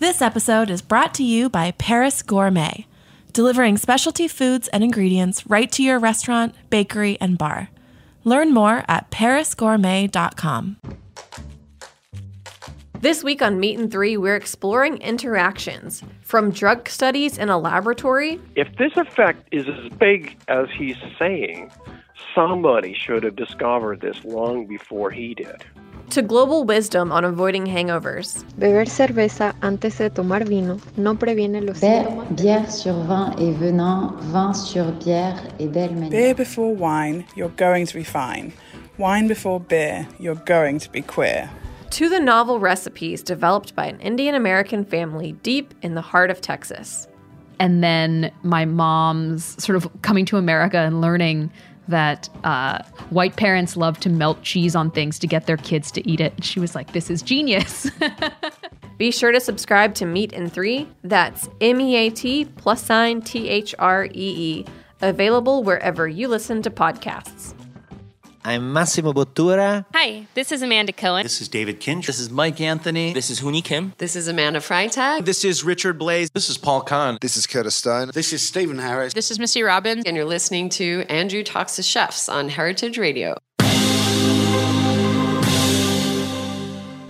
This episode is brought to you by Paris Gourmet, delivering specialty foods and ingredients right to your restaurant, bakery, and bar. Learn more at parisgourmet.com. This week on Meat and Three, we're exploring interactions from drug studies in a laboratory If this effect is as big as he's saying, somebody should have discovered this long before he did. To global wisdom on avoiding hangovers. Beber cerveza antes de tomar vino no previene los Be- síntomas. bière sur vin et venin, vin sur bière et belle manière. Beer before wine, you're going to be fine. Wine before beer, you're going to be queer. To the novel recipes developed by an Indian American family deep in the heart of Texas. and then my mom's sort of coming to America and learning that uh, white parents love to melt cheese on things to get their kids to eat it. She was like, "This is genius." Be sure to subscribe to Meat in Three. That's M E A T plus sign T H R E E. Available wherever you listen to podcasts. I'm Massimo Bottura. Hi, this is Amanda Cohen. This is David Kinch. This is Mike Anthony. This is Hooni Kim. This is Amanda Freitag. This is Richard Blais. This is Paul Kahan. This is Curtis Stone. This is Stephen Harris. This is Missy Robbins. And you're listening to Andrew Talks to Chefs on Heritage Radio.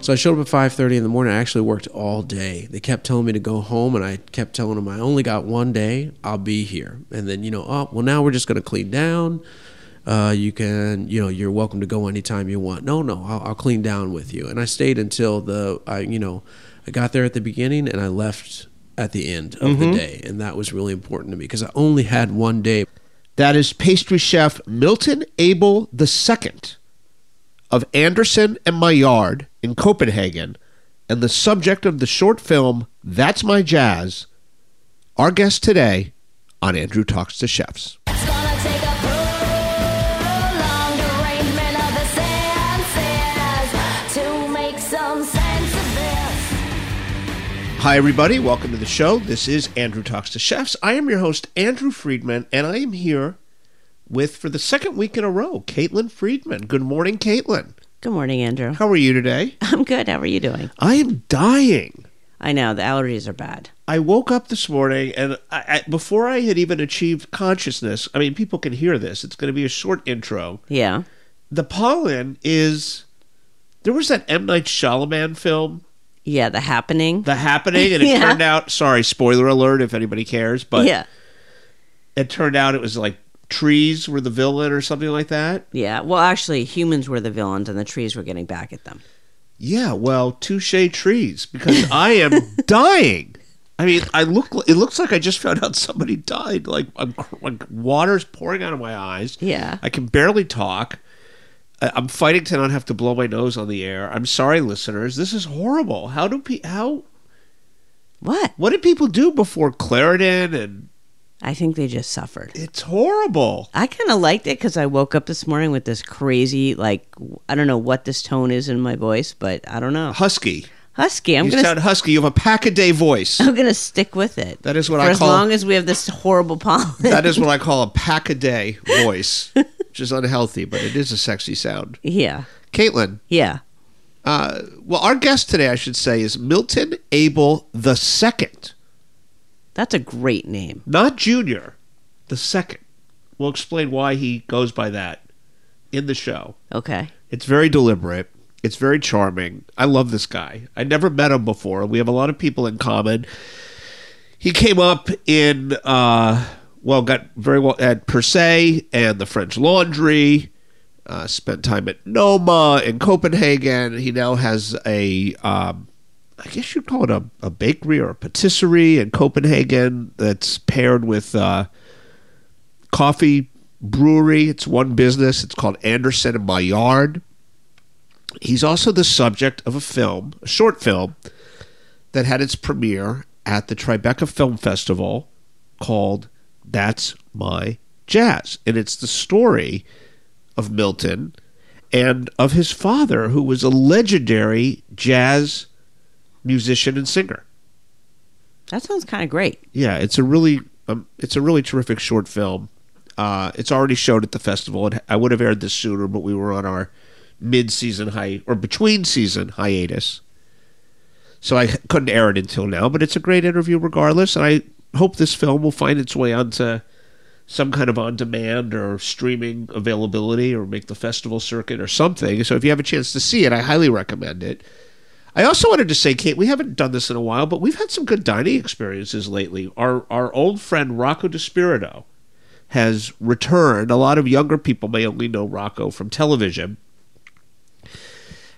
So I showed up at 5:30 in the morning. I actually worked all day. They kept telling me to go home, and I kept telling them I only got one day. I'll be here. And then you know, oh well, now we're just going to clean down. Uh, you can, you know, you're welcome to go anytime you want. No, no, I'll, I'll clean down with you. And I stayed until the, I, you know, I got there at the beginning and I left at the end of Mhm. the day, and that was really important to me because I only had one day. That is pastry chef Milton Abel II of Andersen and Maillard in Copenhagen, and the subject of the short film That's My Jazz. Our guest today on Andrew Talks to Chefs. Hi, everybody. Welcome to the show. This is Andrew Talks to Chefs. I am your host, Andrew Friedman, and I am here with, for the second week in a row, Caitlin Friedman. Good morning, Caitlin. Good morning, Andrew. How are you today? I'm good. How are you doing? I am dying. I know the allergies are bad. I woke up this morning, and I, I, before I had even achieved consciousness, I mean, people can hear this. It's going to be a short intro. Yeah. The pollen is. There was that M. Night Shyamalan film. Yeah, The Happening. The Happening, and it Yeah. turned out. Sorry, spoiler alert if anybody cares, but yeah, it turned out it was like trees were the villain or something like that. yeah. Well, actually, humans were the villains, and the trees were getting back at them. Yeah, well, touche trees because I am dying. I mean, I look. It looks like I just found out somebody died. Like, I'm, like water's pouring out of my eyes. Yeah. I can barely talk. I'm fighting to not have to blow my nose on the air. I'm sorry, listeners. This is horrible. How do pe- how? What? What did people do before Claritin and? I think they just suffered. It's horrible. I kind of liked it because I woke up this morning with this crazy, like, I don't know what this tone is in my voice, but I don't know. Husky. Husky. I'm you gonna. sound husky. You have a pack a day voice. I'm gonna stick with it. That is what For I as long as we have this horrible pollen. that is what I call a pack a day voice, which is unhealthy, but it is a sexy sound. yeah. Caitlin, Yeah. uh, well, our guest today, I should say, is Milton Abel the Second, That's a great name. not Junior, the second. We'll explain why he goes by that in the show. Okay. It's very deliberate. It's very charming. I love this guy. I never met him before. We have a lot of people in common. He came up in uh, well, got very well at Per se and the French Laundry. Uh, spent time at Noma in Copenhagen. He now has a, um, I guess you'd call it a, a bakery or a patisserie in Copenhagen that's paired with uh, coffee brewery. It's one business. It's called Andersen and Maillard. He's also the subject of a film, a short film, that had its premiere at the Tribeca Film Festival called That's My Jazz. And it's the story of Milton and of his father, who was a legendary jazz musician and singer. That sounds kind of great. Yeah, it's a really um, it's a really terrific short film. Uh, it's already showed at the festival. It, I would have aired this sooner, but we were on our mid-season high or between season hiatus. so I couldn't air it until now. But it's a great interview regardless, and I hope this film will find its way onto some kind of on demand or streaming availability or make the festival circuit or something. So if you have a chance to see it, I highly recommend it. I also wanted to say, Kate, we haven't done this in a while, but we've had some good dining experiences lately. Our our old friend Rocco DiSpirito has returned. A lot of younger people may only know Rocco from television.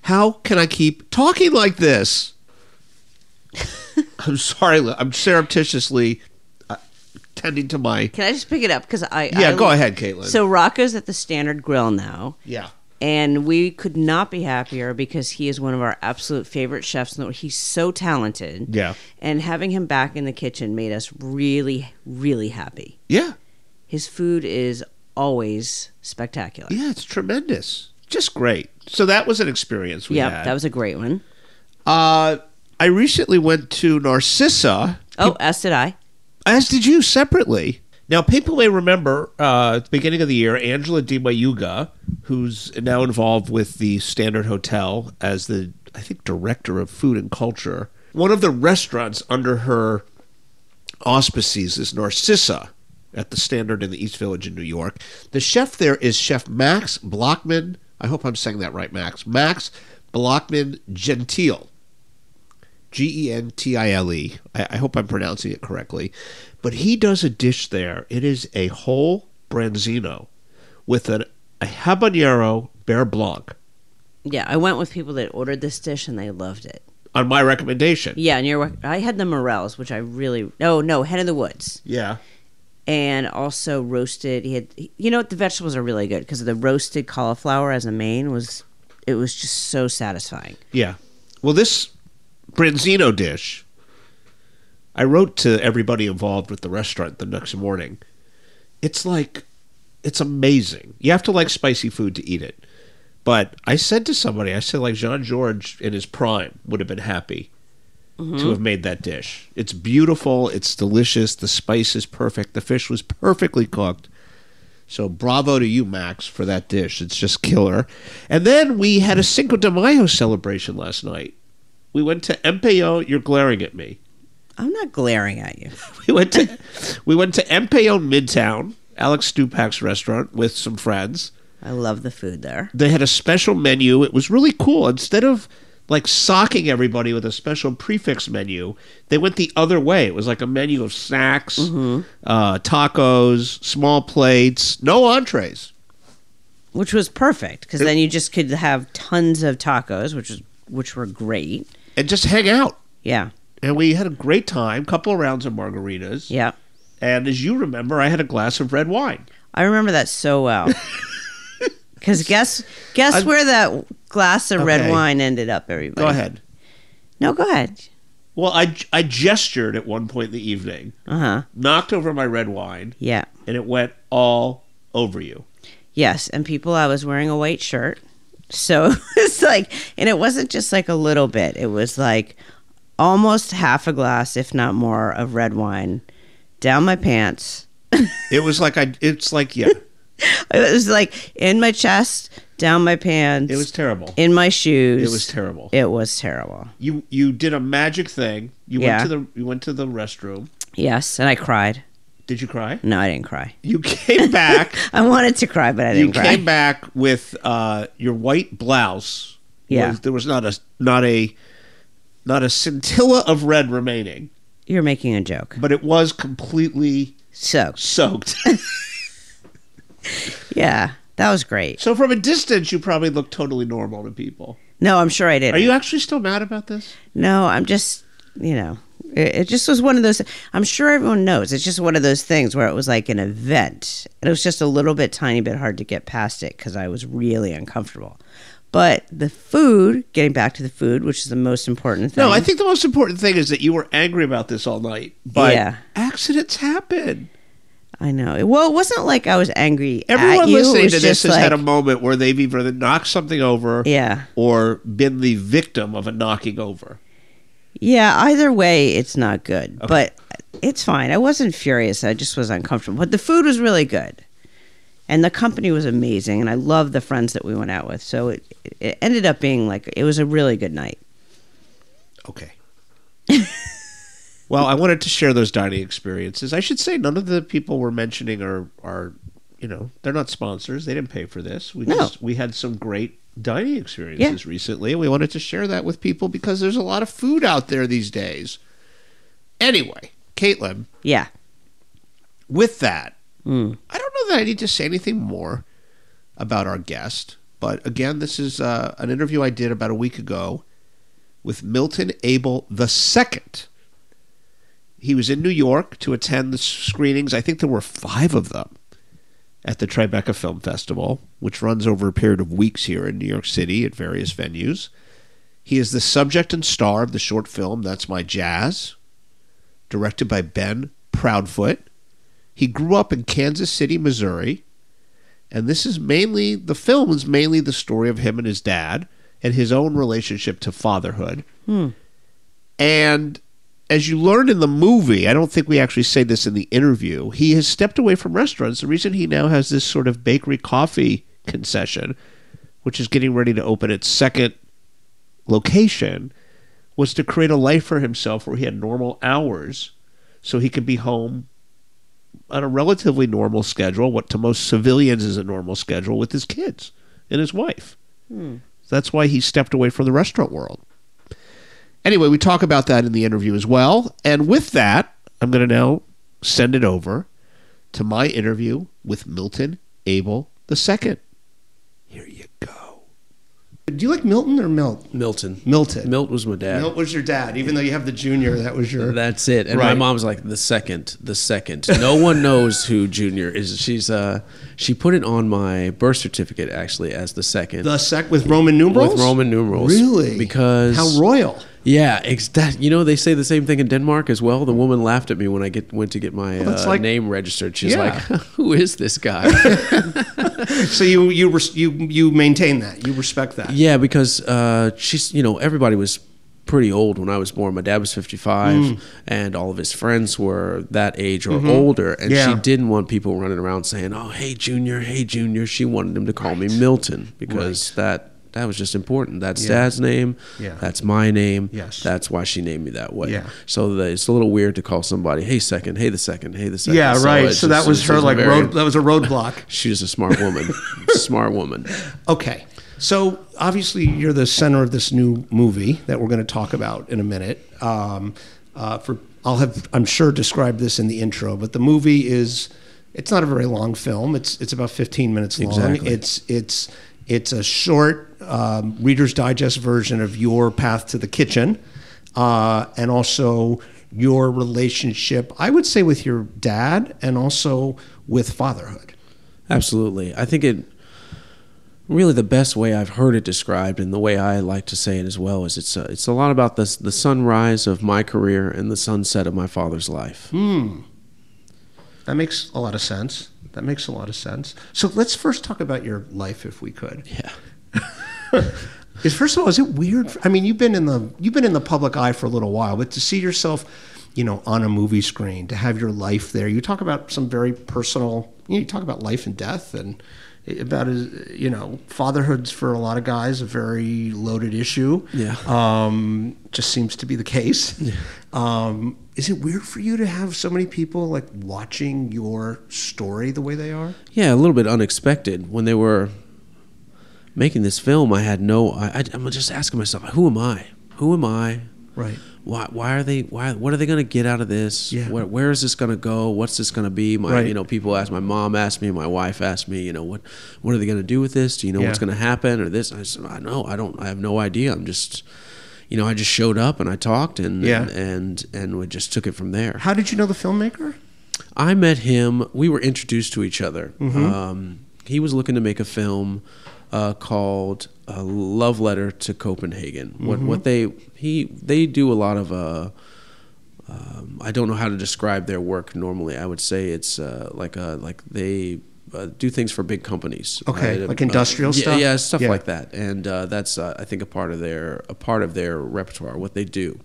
How can I keep talking like this? I'm sorry. I'm surreptitiously uh, tending to my. Can I just pick it up? Because I Yeah, I- go ahead, Caitlin. So Rocco's at the Standard Grill now. Yeah. And we could not be happier because he is one of our absolute favorite chefs. in the world. He's so talented. Yeah. And having him back in the kitchen made us really, really happy. Yeah. His food is always spectacular. Yeah, it's tremendous. Just great. So that was an experience we yeah, had. that was a great one. Uh, I recently went to Narcissa. Oh, as did I. As did you separately. Now, people may remember uh, at the beginning of the year, Angela Dimayuga, who's now involved with the Standard Hotel as the, I think, director of food and culture. One of the restaurants under her auspices is Narcissa at the Standard in the East Village in New York. The chef there is Chef Max Blachman. I hope I'm saying that right, Max. Max Blachman Gentile. G E N T I L E. I hope I'm pronouncing it correctly. But he does a dish there. It is a whole branzino with an, a habanero beurre blanc Yeah, I went with people that ordered this dish and they loved it. on my recommendation. Yeah, and you're, I had the morels, which I really no no head of the woods, Yeah. and also roasted. He had you know what the vegetables are really good because the roasted cauliflower as a main was it was just so satisfying. Yeah. Well, this branzino dish, I wrote to everybody involved with the restaurant the next morning. It's like, it's amazing. You have to like spicy food to eat it. But I said to somebody, I said, like, Jean-Georges in his prime would have been happy to Mhm. have made that dish. It's beautiful. It's delicious. The spice is perfect. The fish was perfectly cooked. So bravo to you, Max, for that dish. It's just killer. And then we had a Cinco de Mayo celebration last night. We went to Empellón. You're glaring at me. I'm not glaring at you. We went to we went to Empellón Midtown, Alex Stupak's restaurant, with some friends. I love the food there. They had a special menu. It was really cool. Instead of like socking everybody with a special prix fixe menu, they went the other way. It was like a menu of snacks, uh, tacos, small plates, no entrees. which was perfect because then you just could have tons of tacos, which was which were great. And just hang out. Yeah, And we had a great time. Couple of rounds of margaritas. yeah. And as you remember, I had a glass of red wine. I remember that so well. Because guess guess I- where that glass of red wine ended up, everybody. Go ahead. No, go ahead. Well, I, I gestured at one point in the evening, Uh huh. knocked over my red wine, Yeah. and it went all over you. Yes, and people, I was wearing a white shirt, so it's like, and it wasn't just like a little bit. It was like almost half a glass, if not more, of red wine down my pants. It was like I. It's like yeah. It was like in my chest, down my pants. It was terrible. in my shoes. It was terrible. It was terrible. You you did a magic thing. You Yeah. went to the you went to the restroom. Yes, and I cried. Did you cry? No, I didn't cry. You came back. I wanted to cry, but I didn't cry. You came back with uh, your white blouse. Yeah. Was- there was not a not a not a scintilla of red remaining, You're making a joke. but it was completely So, soaked. yeah, that was great. so from a distance, you probably looked totally normal to people. No, I'm sure I did. Are you actually still mad about this? No, I'm just, you know, it, it just was one of those. I'm sure everyone knows. It's just one of those things where it was like an event. And it was just a little bit, tiny bit hard to get past it because I was really uncomfortable. But the food, getting back to the food, which is the most important thing. No, I think the most important thing is that you were angry about this all night. But Yeah. accidents happen. I know. Well, it wasn't like I was angry. Everyone at you. Listening to this has had a moment where they've either knocked something over Yeah. or been the victim of a knocking over. Yeah, either way, it's not good. But it's fine. I wasn't furious. I just was uncomfortable. But the food was really good. And the company was amazing. And I love the friends that we went out with. So it, it ended up being like, it was a really good night. Okay. well, I wanted to share those dining experiences. I should say none of the people we're mentioning are are you know they're not sponsors. They didn't pay for this. We No. just we had some great dining experiences recently, and we wanted to share that with people because there's a lot of food out there these days. Anyway, Caitlin, Yeah. with that, Mm. I don't know that I need to say anything more about our guest. But again, this is uh, an interview I did about a week ago with Milton Abel II. He was in New York to attend the screenings. I think there were five of them at the Tribeca Film Festival, which runs over a period of weeks here in New York City at various venues. He is the subject and star of the short film That's My Jazz, directed by Ben Proudfoot. He grew up in Kansas City, Missouri, and this is mainly the film is mainly the story of him and his dad and his own relationship to fatherhood. Hmm. And as you learned in the movie, I don't think we actually say this in the interview, he has stepped away from restaurants. The reason he now has this sort of bakery coffee concession, which is getting ready to open its second location, was to create a life for himself where he had normal hours so he could be home on a relatively normal schedule, what to most civilians is a normal schedule, with his kids and his wife. Hmm. That's why he stepped away from the restaurant world. Anyway, we talk about that in the interview as well. And with that, I'm going to now send it over to my interview with Milton Abel II. Do you like Milton or Milt? Milton. Milton. Milt was my dad. Milt was your dad, even though you have the junior. That was your. That's it. And my Right. mom's like the second, the second. No one knows who Junior is. She's uh she put it on my birth certificate actually as the second. The sec with Roman numerals? With Roman numerals. Really? Because How royal. Yeah, ex- that, you know they say the same thing in Denmark as well. The woman laughed at me when I get went to get my that's uh, like- name registered. She's Yeah. like, "Who is this guy?" so you you res- you you maintain that you respect that. Yeah, because uh, she's you know everybody was pretty old when I was born. My dad was fifty five, Mm. and all of his friends were that age or Mhm. older, and Yeah. she didn't want people running around saying, "Oh, hey Junior, hey Junior." She wanted them to call me Milton because that. That was just important. That's Yeah. Dad's name. Yeah. That's my name. Yes. That's why she named me that way. Yeah. So the, it's a little weird to call somebody, "Hey second, hey the second, hey the second. Yeah, right. it's So that was her like very- road. That was a roadblock. She's a smart woman. smart woman. Okay. So obviously you're the center of this new movie that we're going to talk about in a minute. Um, uh, for I'll have I'm sure described this in the intro, but the movie is it's not a very long film. It's it's about 15 minutes long. Exactly. It's it's it's a short um, Reader's Digest version of your path to the kitchen, uh, and also your relationship. I would say with your dad, and also with fatherhood. Absolutely. I think it really the best way I've heard it described and the way I like to say it as well is it's a, it's a lot about the the sunrise of my career and the sunset of my father's life. Hmm. That makes a lot of sense. That makes a lot of sense. So let's first talk about your life, if we could. Yeah. is first of all, is it weird? I mean, you've been in the you've been in the public eye for a little while, but to see yourself, you know, on a movie screen, to have your life there, you talk about some very personal. You, know, you talk about life and death, and about you know, fatherhood's for a lot of guys a very loaded issue. Yeah. Um, just seems to be the case. Um, is it weird for you to have so many people like watching your story the way they are? Yeah, a little bit unexpected when they were making this film. I had no. I, I, I'm just asking myself, who am I? Who am I? Right. Why? Why are they? Why? What are they going to get out of this? Yeah. Where, where is this going to go? What's this going to be? My, Right. you know, people ask. My mom asked me. My wife asked me. You know, what? What are they going to do with this? Do you know what's going to happen? Or this? I said, I know. I don't. I have no idea. I'm just. You know, I just showed up and I talked and Yeah. and and, and we just took it from there. How did you know the filmmaker? I met him. We were introduced to each other. Mhm. Um, he was looking to make a film uh, called uh, "Love Letter to Copenhagen." What Mhm. what they he they do a lot of. Uh, um, I don't know how to describe their work normally. I would say it's uh, like a like they. Uh, do things for big companies, Okay, like industrial yeah, stuff? yeah, stuff Yeah. like that, and uh, that's uh, I think a part of their a part of their repertoire, what they do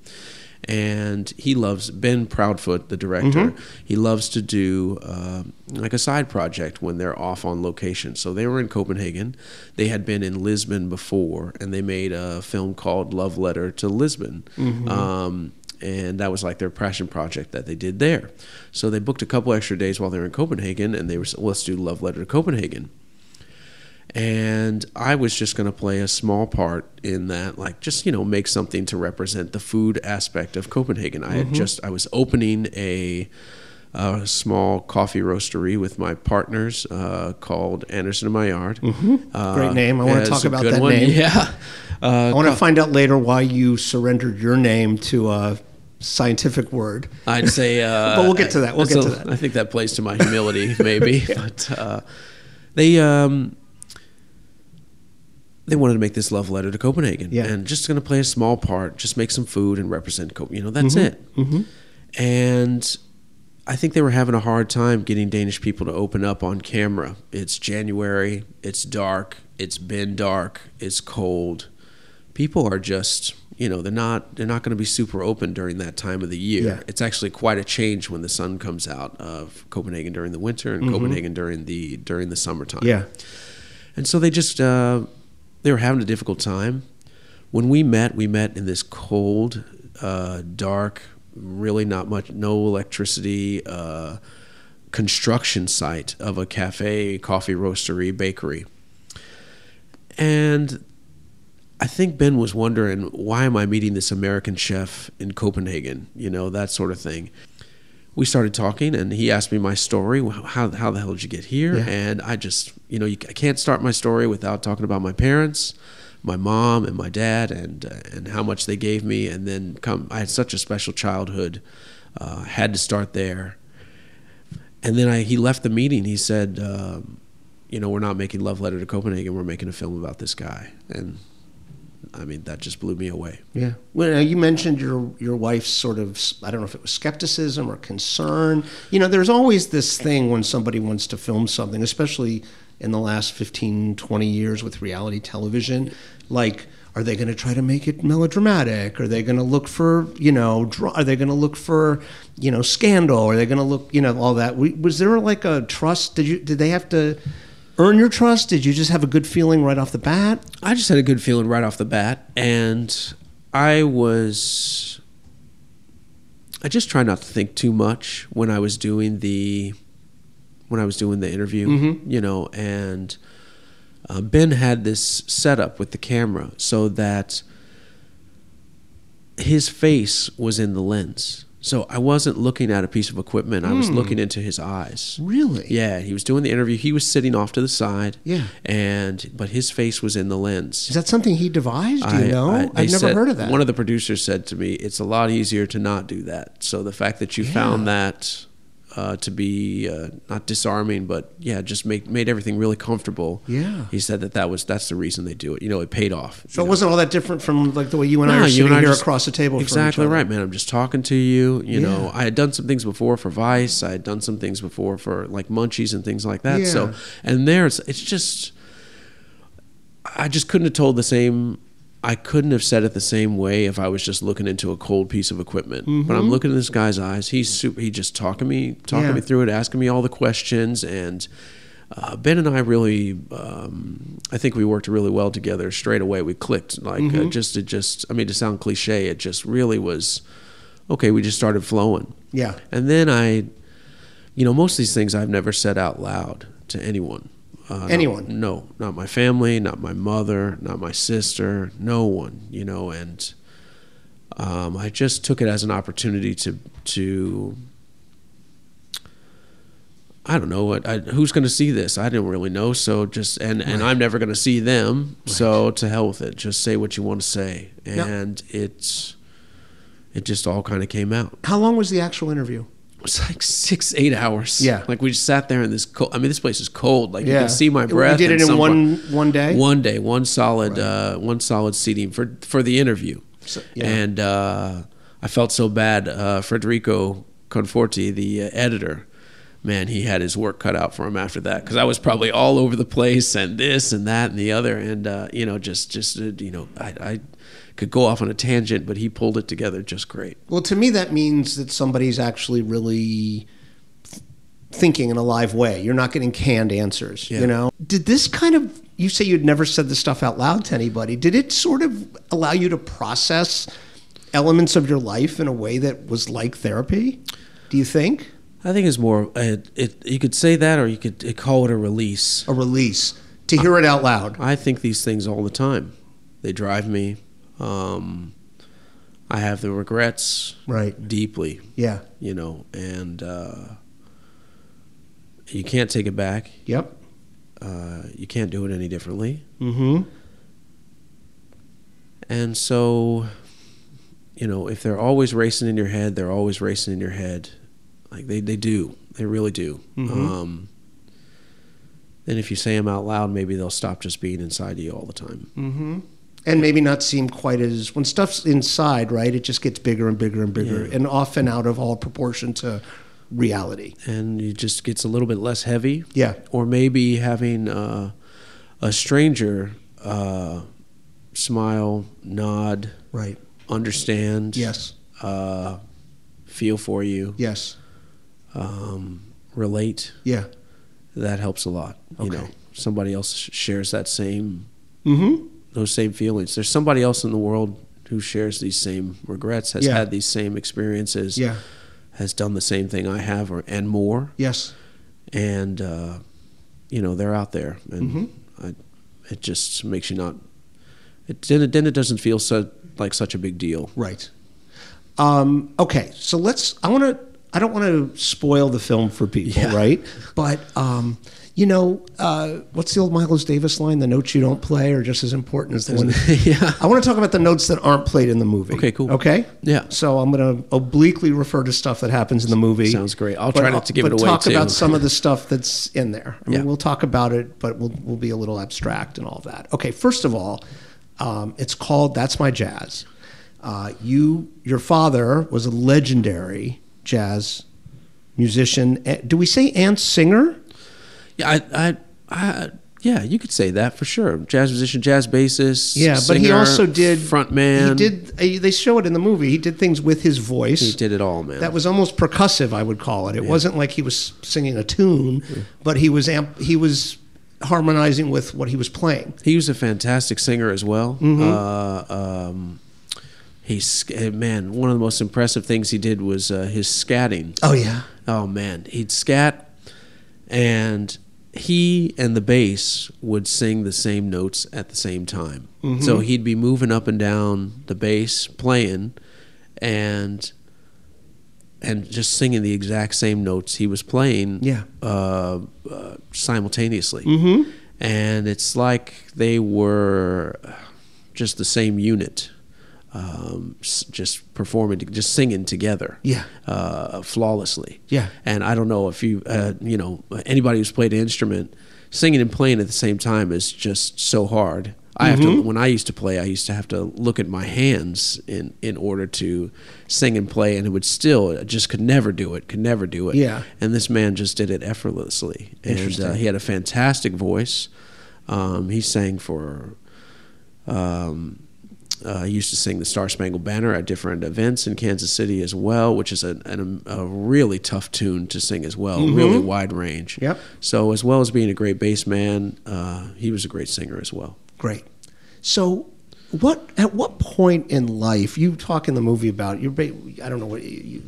and he loves Ben Proudfoot, the director. Mhm. He loves to do um like a side project when they're off on location. So they were in Copenhagen. They had been in Lisbon before, and they made a film called Love Letter to Lisbon. Mhm. Um, and that was like their passion project that they did there. So they booked a couple extra days while they were in Copenhagen, and they were let's do Love Letter to Copenhagen. And I was just going to play a small part in that, like just you know make something to represent the food aspect of Copenhagen. I had Mhm. just I was opening a, a small coffee roastery with my partners uh, called Andersen and Maillard. Mhm. Great name. I want to talk about that one. name. Yeah. Uh, I want to co- find out later why you surrendered your name to a scientific word. I'd say, uh, but we'll get to that. We'll get a- to that. I think that plays to my humility, maybe. But uh, they um, they wanted to make this love letter to Copenhagen, Yeah. and just going to play a small part, just make some food and represent Copenhagen. You know, that's Mhm. it. Mhm. And I think they were having a hard time getting Danish people to open up on camera. It's January. It's dark. It's been dark. It's cold. People are just, you know, they're not they're not going to be super open during that time of the year. Yeah. It's actually quite a change when the sun comes out of Copenhagen during the winter and Mhm. Copenhagen during the during the summertime. Yeah. And so they just uh, they were having a difficult time. When we met, we met in this cold, uh, dark, really not much, no electricity, uh, construction site of a cafe, coffee roastery, bakery. And I think Ben was wondering why am I meeting this American chef in Copenhagen? You know that sort of thing. We started talking, and he asked me my story. How how the hell did you get here? Yeah. And I just, you know, you, I can't start my story without talking about my parents, my mom, and my dad, and uh, and how much they gave me. And then come, I had such a special childhood. Uh, had to start there. And then I, he left the meeting. He said, um, "You know, we're not making Love Letter to Copenhagen. We're making a film about this guy." And I mean, that just blew me away. Yeah. Well, you mentioned your your wife's sort of I don't know if it was skepticism or concern. You know, there's always this thing when somebody wants to film something, especially in the last 15, 20 years with reality television, like are they going to try to make it melodramatic? Are they going to look for, you know, are they going to look for, you know, scandal? Are they going to look, you know, all that? Was there like a trust? Did you did they have to earn your trust? Did you just have a good feeling right off the bat? I just had a good feeling right off the bat, and I was. I just try not to think too much when I was doing the, when I was doing the interview, Mhm. you know, and uh, Ben had this setup with the camera so that his face was in the lens. So I wasn't looking at a piece of equipment. I was Hmm. looking into his eyes. Really? Yeah, he was doing the interview. He was sitting off to the side. Yeah. And but his face was in the lens. Is that something he devised? Do you I- know? I, I've never said- heard of that. One of the producers said to me, "It's a lot easier to not do that." So the fact that you found that uh, to be uh, not disarming, but yeah, just make made everything really comfortable. Yeah. he said that that was that's the reason they do it. You know, it paid off. so it wasn't all that different from like the way you and I are you sitting and I here just- across the table. from each Exactly right, man. I'm just talking to you. You Yeah. know, I had done some things before for Vice. I had done some things before for like Munchies and things like that. Yeah. So, and there, it's it's just, I just couldn't have told the same. I couldn't have said it the same way if I was just looking into a cold piece of equipment. But I'm Mhm. looking in this guy's eyes. He's super, he just talking me, talking Yeah. me through it, asking me all the questions, and uh, Ben and I really, um, I think we worked really well together straight away. We clicked like uh, Mhm. just it just. I mean, to sound cliche, it just really was. Okay, we just started flowing. Yeah. And then I, you know, most of these things I've never said out loud to anyone. Uh, Anyone? no, not my family, not my mother, not my sister, no one. You know, and um, I just took it as an opportunity to to. I don't know what I, who's going to see this. I didn't really know, so just and and I'm never going to see them. So to hell with it. Just say what you want to say, and it's it just all kind of came out. How long was the actual interview? It was like six, eight hours. Yeah. Like we just sat there in this cold. I mean, this place is cold. Like you can see my breath. You breath. did it in one- one day? One day, one solid, uh, one solid seating for for the interview. yeah. And uh, I felt so bad. Uh, Federico Conforti, the uh, editor, man, he had his work cut out for him after that because I was probably all over the place and this and that and the other, and uh, you know, just just uh, you know, I, I could go off on a tangent, but he pulled it together just great. Well, to me, that means that somebody's actually really thinking in a live way. You're not getting canned answers. Yeah. You know, did this kind of you say you'd never said this stuff out loud to anybody? Did it sort of allow you to process elements of your life in a way that was like therapy? Do you think? I think it's more. Uh, it you could say that, or you could call it a release. A release to hear it out loud. I think these things all the time. They drive me. Um, I have the regrets right deeply. Yeah, you know, and uh, you can't take it back. Yep. Uh, you can't do it any differently. Mm-hmm. And so, you know, if they're always racing in your head, they're always racing in your head. Like they, they do. They really do. Mhm. Um, then if you say them out loud, maybe they'll stop just being inside you all the time. Mm-hmm. And maybe not seem quite as when stuff's inside, right? It just gets bigger and bigger and bigger, Yeah. and often out of all proportion to reality. And it just gets a little bit less heavy. Yeah. Or maybe having uh, a stranger uh, smile, nod, right, understand, Yes. uh, feel for you, yes, um, relate. Yeah. that helps a lot. You know, somebody else shares that same Mhm. Those same feelings. There's somebody else in the world who shares these same regrets, has Yeah. had these same experiences, Yeah. has done the same thing I have, or and more. Yes. and uh, you know they're out there, and Mhm. I, it just makes you not. It then, it then it doesn't feel so like such a big deal. Right. Um, okay, so let's. I want to. I don't want to spoil the film for people, Yeah. right? But um, you know, uh, what's the old Miles Davis line? The notes you don't play are just as important as the one. yeah. I want to talk about the notes that aren't played in the movie. Okay, cool. Okay. Yeah. So I'm going to obliquely refer to stuff that happens in the movie. Sounds great. I'll try not to give but it away, Talk too. about some of the stuff that's in there. I mean, Yeah. we'll talk about it, but we'll we'll be a little abstract and all that. Okay. First of all, um, it's called "That's My Jazz." Uh, you, your father was a legendary jazz musician. Do we say and singer? Yeah, I, I, I, yeah, you could say that for sure. Jazz musician, jazz bassist. Yeah, but he also did front man. He did. eh, They show it in the movie. He did things with his voice. He did it all, man. That was almost percussive, I would call it. It wasn't like he was singing a tune, but he was amp- he was harmonizing with what he was playing. He was a fantastic singer as well. Mhm. Uh, um, he's eh, man. One of the most impressive things he did was uh, his scatting. Oh yeah. Oh man, he'd scat, and he and the bass would sing the same notes at the same time. Mhm. So he'd be moving up and down the bass, playing, and and just singing the exact same notes he was playing. Yeah. uh, uh, simultaneously. Mhm. And it's like they were just the same unit. Um, just performing, just singing together, Yeah. uh, flawlessly. Yeah. And I don't know if you, uh, you know, anybody who's played an instrument, singing and playing at the same time is just so hard. I have to. Mhm. When I used to play, I used to have to look at my hands in in order to sing and play, and it would still just could never do it. Could never do it. Yeah. And this man just did it effortlessly, and uh, he had a fantastic voice. Um, he sang for. Um, uh, he used to sing the Star Spangled Banner at different events in Kansas City as well, which is a, an, a really tough tune to sing as well, Mhm. really wide range. Yep. So, as well as being a great bass man, uh, he was a great singer as well. Great. So, what at what point in life you talk in the movie about you're I don't know what you,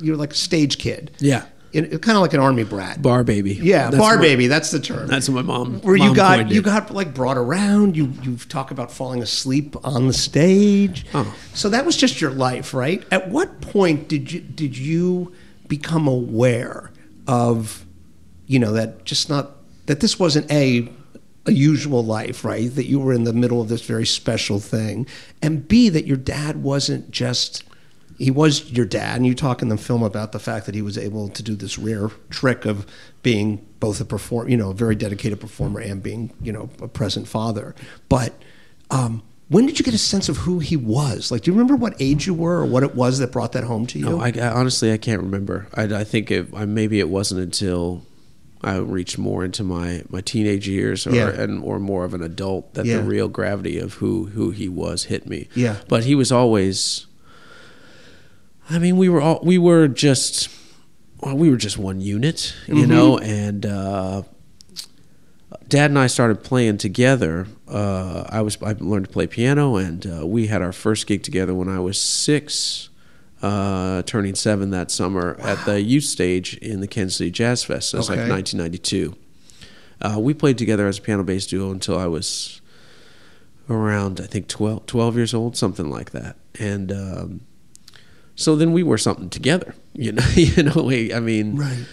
you're like a stage kid. Yeah. Kind of like an army brat. Bar baby. Yeah, That's bar what- baby. That's the term. That's what my mom. Where you got coined you got like brought around. You you talk about falling asleep on the stage. Oh. So that was just your life, right? At what point did you did you become aware of, you know, that just not that this wasn't a a usual life, right? That you were in the middle of this very special thing, and B that your dad wasn't just he was your dad, and you talk in the film about the fact that he was able to do this rare trick of being both a perform, you know, a very dedicated performer and being, you know, a present father. But um, when did you get a sense of who he was? Like, do you remember what age you were, or what it was that brought that home to you? No, I, I honestly I can't remember. I, I think it, I, maybe it wasn't until I reached more into my, my teenage years or Yeah. and or more of an adult that Yeah. the real gravity of who who he was hit me. Yeah. But he was always. I mean, we were all we were just well, we were just one unit, you Mhm. know, and uh, Dad and I started playing together. Uh, I was I learned to play piano, and uh, we had our first gig together when I was six, uh, turning seven that summer at the youth stage in the Kansas City Jazz Fest. That was Okay. like 1992. Uh, we played together as a piano bass duo until I was around I think 12, 12 years old, something like that, and. Um, so then we were something together, you know. you know, we, I mean, Right.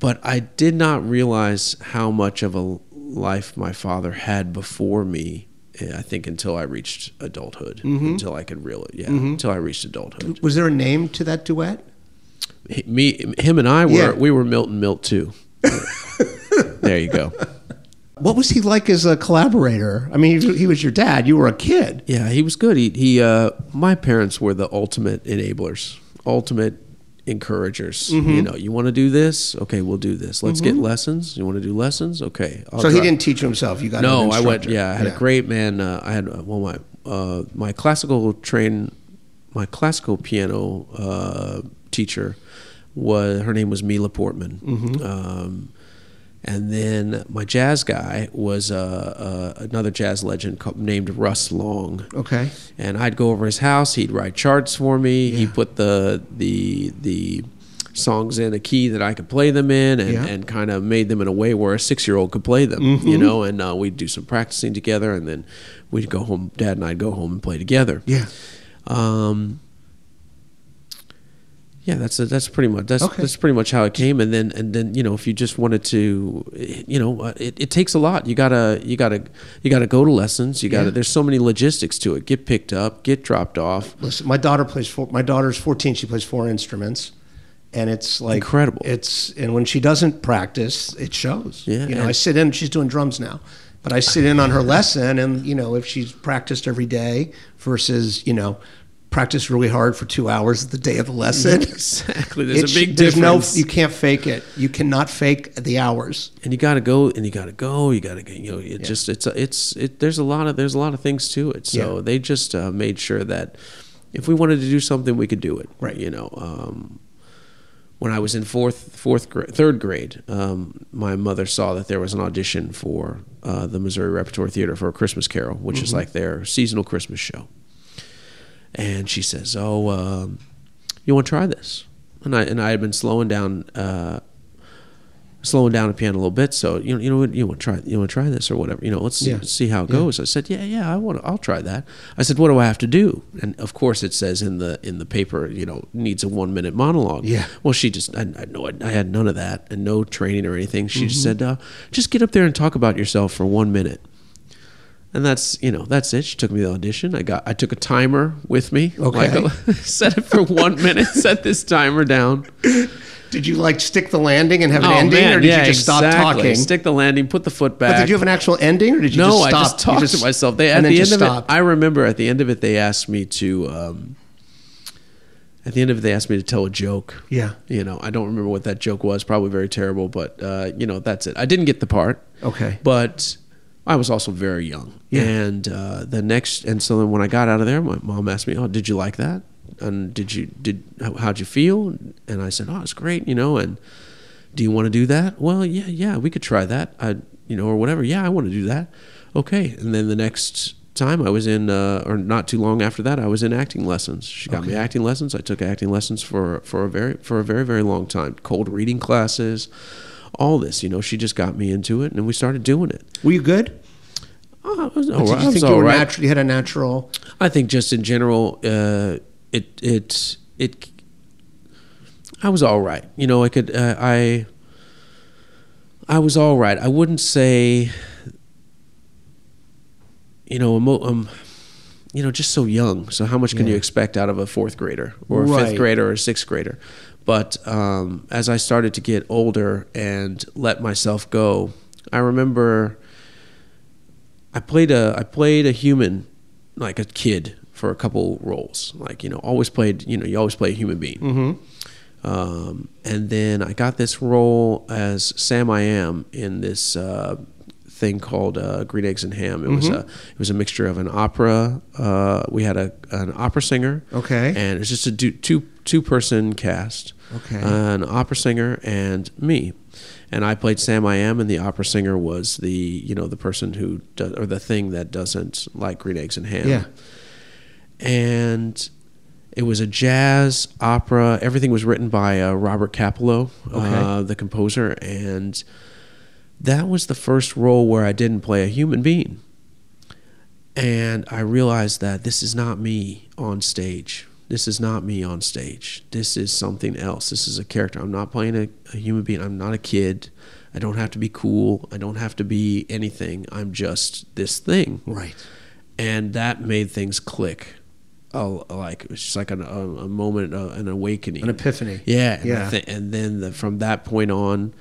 But I did not realize how much of a life my father had before me. eh, I think until I reached adulthood, Mhm. until I could really, yeah, Mhm. until I reached adulthood. Was there a name to that duet? He- Me, him, and I were Yeah. we were Milton Milt too. there you go. What was he like as a collaborator? I mean, he, he was your dad. You were a kid. Yeah, he was good. He, he uh, my parents were the ultimate enablers, ultimate encouragers. Mhm. You know, you want to do this? Okay, we'll do this. Let's get Mhm. lessons. You want to do lessons? Okay. I'll so he didn't teach himself. You got no, I went. Yeah, I had a great man. Uh, I had uh, well, my uh, my classical train, my classical piano uh, teacher was her name was Mila Portman. Mhm. Um, and then my jazz guy was uh, uh, another jazz legend called, named Russ Long. Okay. And I'd go over his house. He'd write charts for me. He put the the the songs in a key that I could play them in, and, Yeah. and kind of made them in a way where a six year old could play them. You Mhm. know, and uh, we'd do some practicing together, and then we'd go home. Dad and I'd go home and play together. Yeah. Um, yeah, that's that's pretty much that's Okay. that's pretty much how it came. And then and then you know if you just wanted to, you know, uh, it, it takes a lot. You gotta you gotta you gotta go to lessons. You gotta Yeah. there's so many logistics to it. Get picked up, get dropped off. Listen, my daughter plays four. My daughter's 14. She plays four instruments, and it's like Incredible. It's and when she doesn't practice, it shows. Yeah, you know, I sit in. She's doing drums now, but I sit in on her lesson, and you know, if she's practiced every day versus you know. Practice really hard for two hours the day of the lesson. Exactly. There's a big there's difference. no. You can't fake it. You cannot fake the hours. and you got to go and you got to go you got to get. you know it just it's a, it's it there's a lot of there's a lot of things to it so Yeah. they just uh, made sure that if we wanted to do something we could do it Right. you know um, when I was in fourth fourth grade, third grade um, my mother saw that there was an audition for uh, the Missouri Repertory Theater for a Christmas Carol which is Mhm. like their seasonal Christmas show and she says oh um, you want to try this and I and I had been slowing down uh, slowing down the piano a little bit. So you know, you know what, you want to try, you want to try this or whatever. You know, let's see, Yeah. see how it Yeah. goes. I said, yeah, yeah, I want, to, I'll try that. I said, what do I have to do? And of course, it says in the in the paper, you know, needs a one minute monologue. Yeah. Well, she just, I, I know, I had none of that and no training or anything. She just Mhm. said, uh, just get up there and talk about yourself for one minute. And that's you know that's it. She took me to the audition. I got I took a timer with me. Okay. Like a- set it for one minute. Set this timer down. Did you like stick the landing and have an Oh, ending, man, or did yeah, you just stop exactly. talking? Stick the landing, put the foot back. But did you have an actual ending, or did you no, just I stop? just talked just- to myself. They at and the then end of stopped? it. I remember at the end of it, they asked me to. Um, at the end of it, they asked me to tell a joke. Yeah. You know, I don't remember what that joke was. Probably very terrible, but uh, you know, that's it. I didn't get the part. Okay. But I was also very young. Yeah. And uh, the next, and so then when I got out of there, my mom asked me, "Oh, did you like that? And did you did how, how'd you feel?" And I said, "Oh, it's great, you know." And do you want to do that? Well, yeah, yeah, we could try that. I, you know, or whatever. Yeah, I want to do that. Okay. And then the next time I was in, uh, or not too long after that, I was in acting lessons. She got me acting lessons. I took acting lessons for for a very for a very very long time. Cold reading classes, all this. You know, she just got me into it, and we started doing it. Were you good? Oh, I was all did right. you I think you were right. natural? You had a natural. I think just in general, uh, it it it. I was all right. You know, I could uh, I. I was all right. I wouldn't say. You know, emo- um, you know, just so young. So how much can Yeah. you expect out of a fourth grader or a Right. fifth grader or a sixth grader? But um, as I started to get older and let myself go, I remember I played a I played a human like a kid for a couple roles. Like you know, always played. You know, you always play a human being. Mm-hmm. Um, and then I got this role as Sam I Am in this uh, thing called uh, Green Eggs and Ham. It was Mhm. a it was a mixture of an opera. Uh, we had a an opera singer. Okay. And it's just a two two person cast. Okay. an opera singer, and me. And I played Sam I Am, and the opera singer was the you know the person who does, or the thing that doesn't like green eggs and ham. Yeah. And it was a jazz opera. Everything was written by uh, Robert Kapilow, uh, the composer, and that was the first role where I didn't play a human being. And I realized that this is not me on stage. This is not me on stage. This is something else. This is a character. I'm not playing a, a human being. I'm not a kid. I don't have to be cool. I don't have to be anything. I'm just this thing. Right. And that made things click. Oh, like it was just like an, a, a moment, uh, an awakening, An epiphany. Yeah, and, Yeah. thi- and then the, from that point on,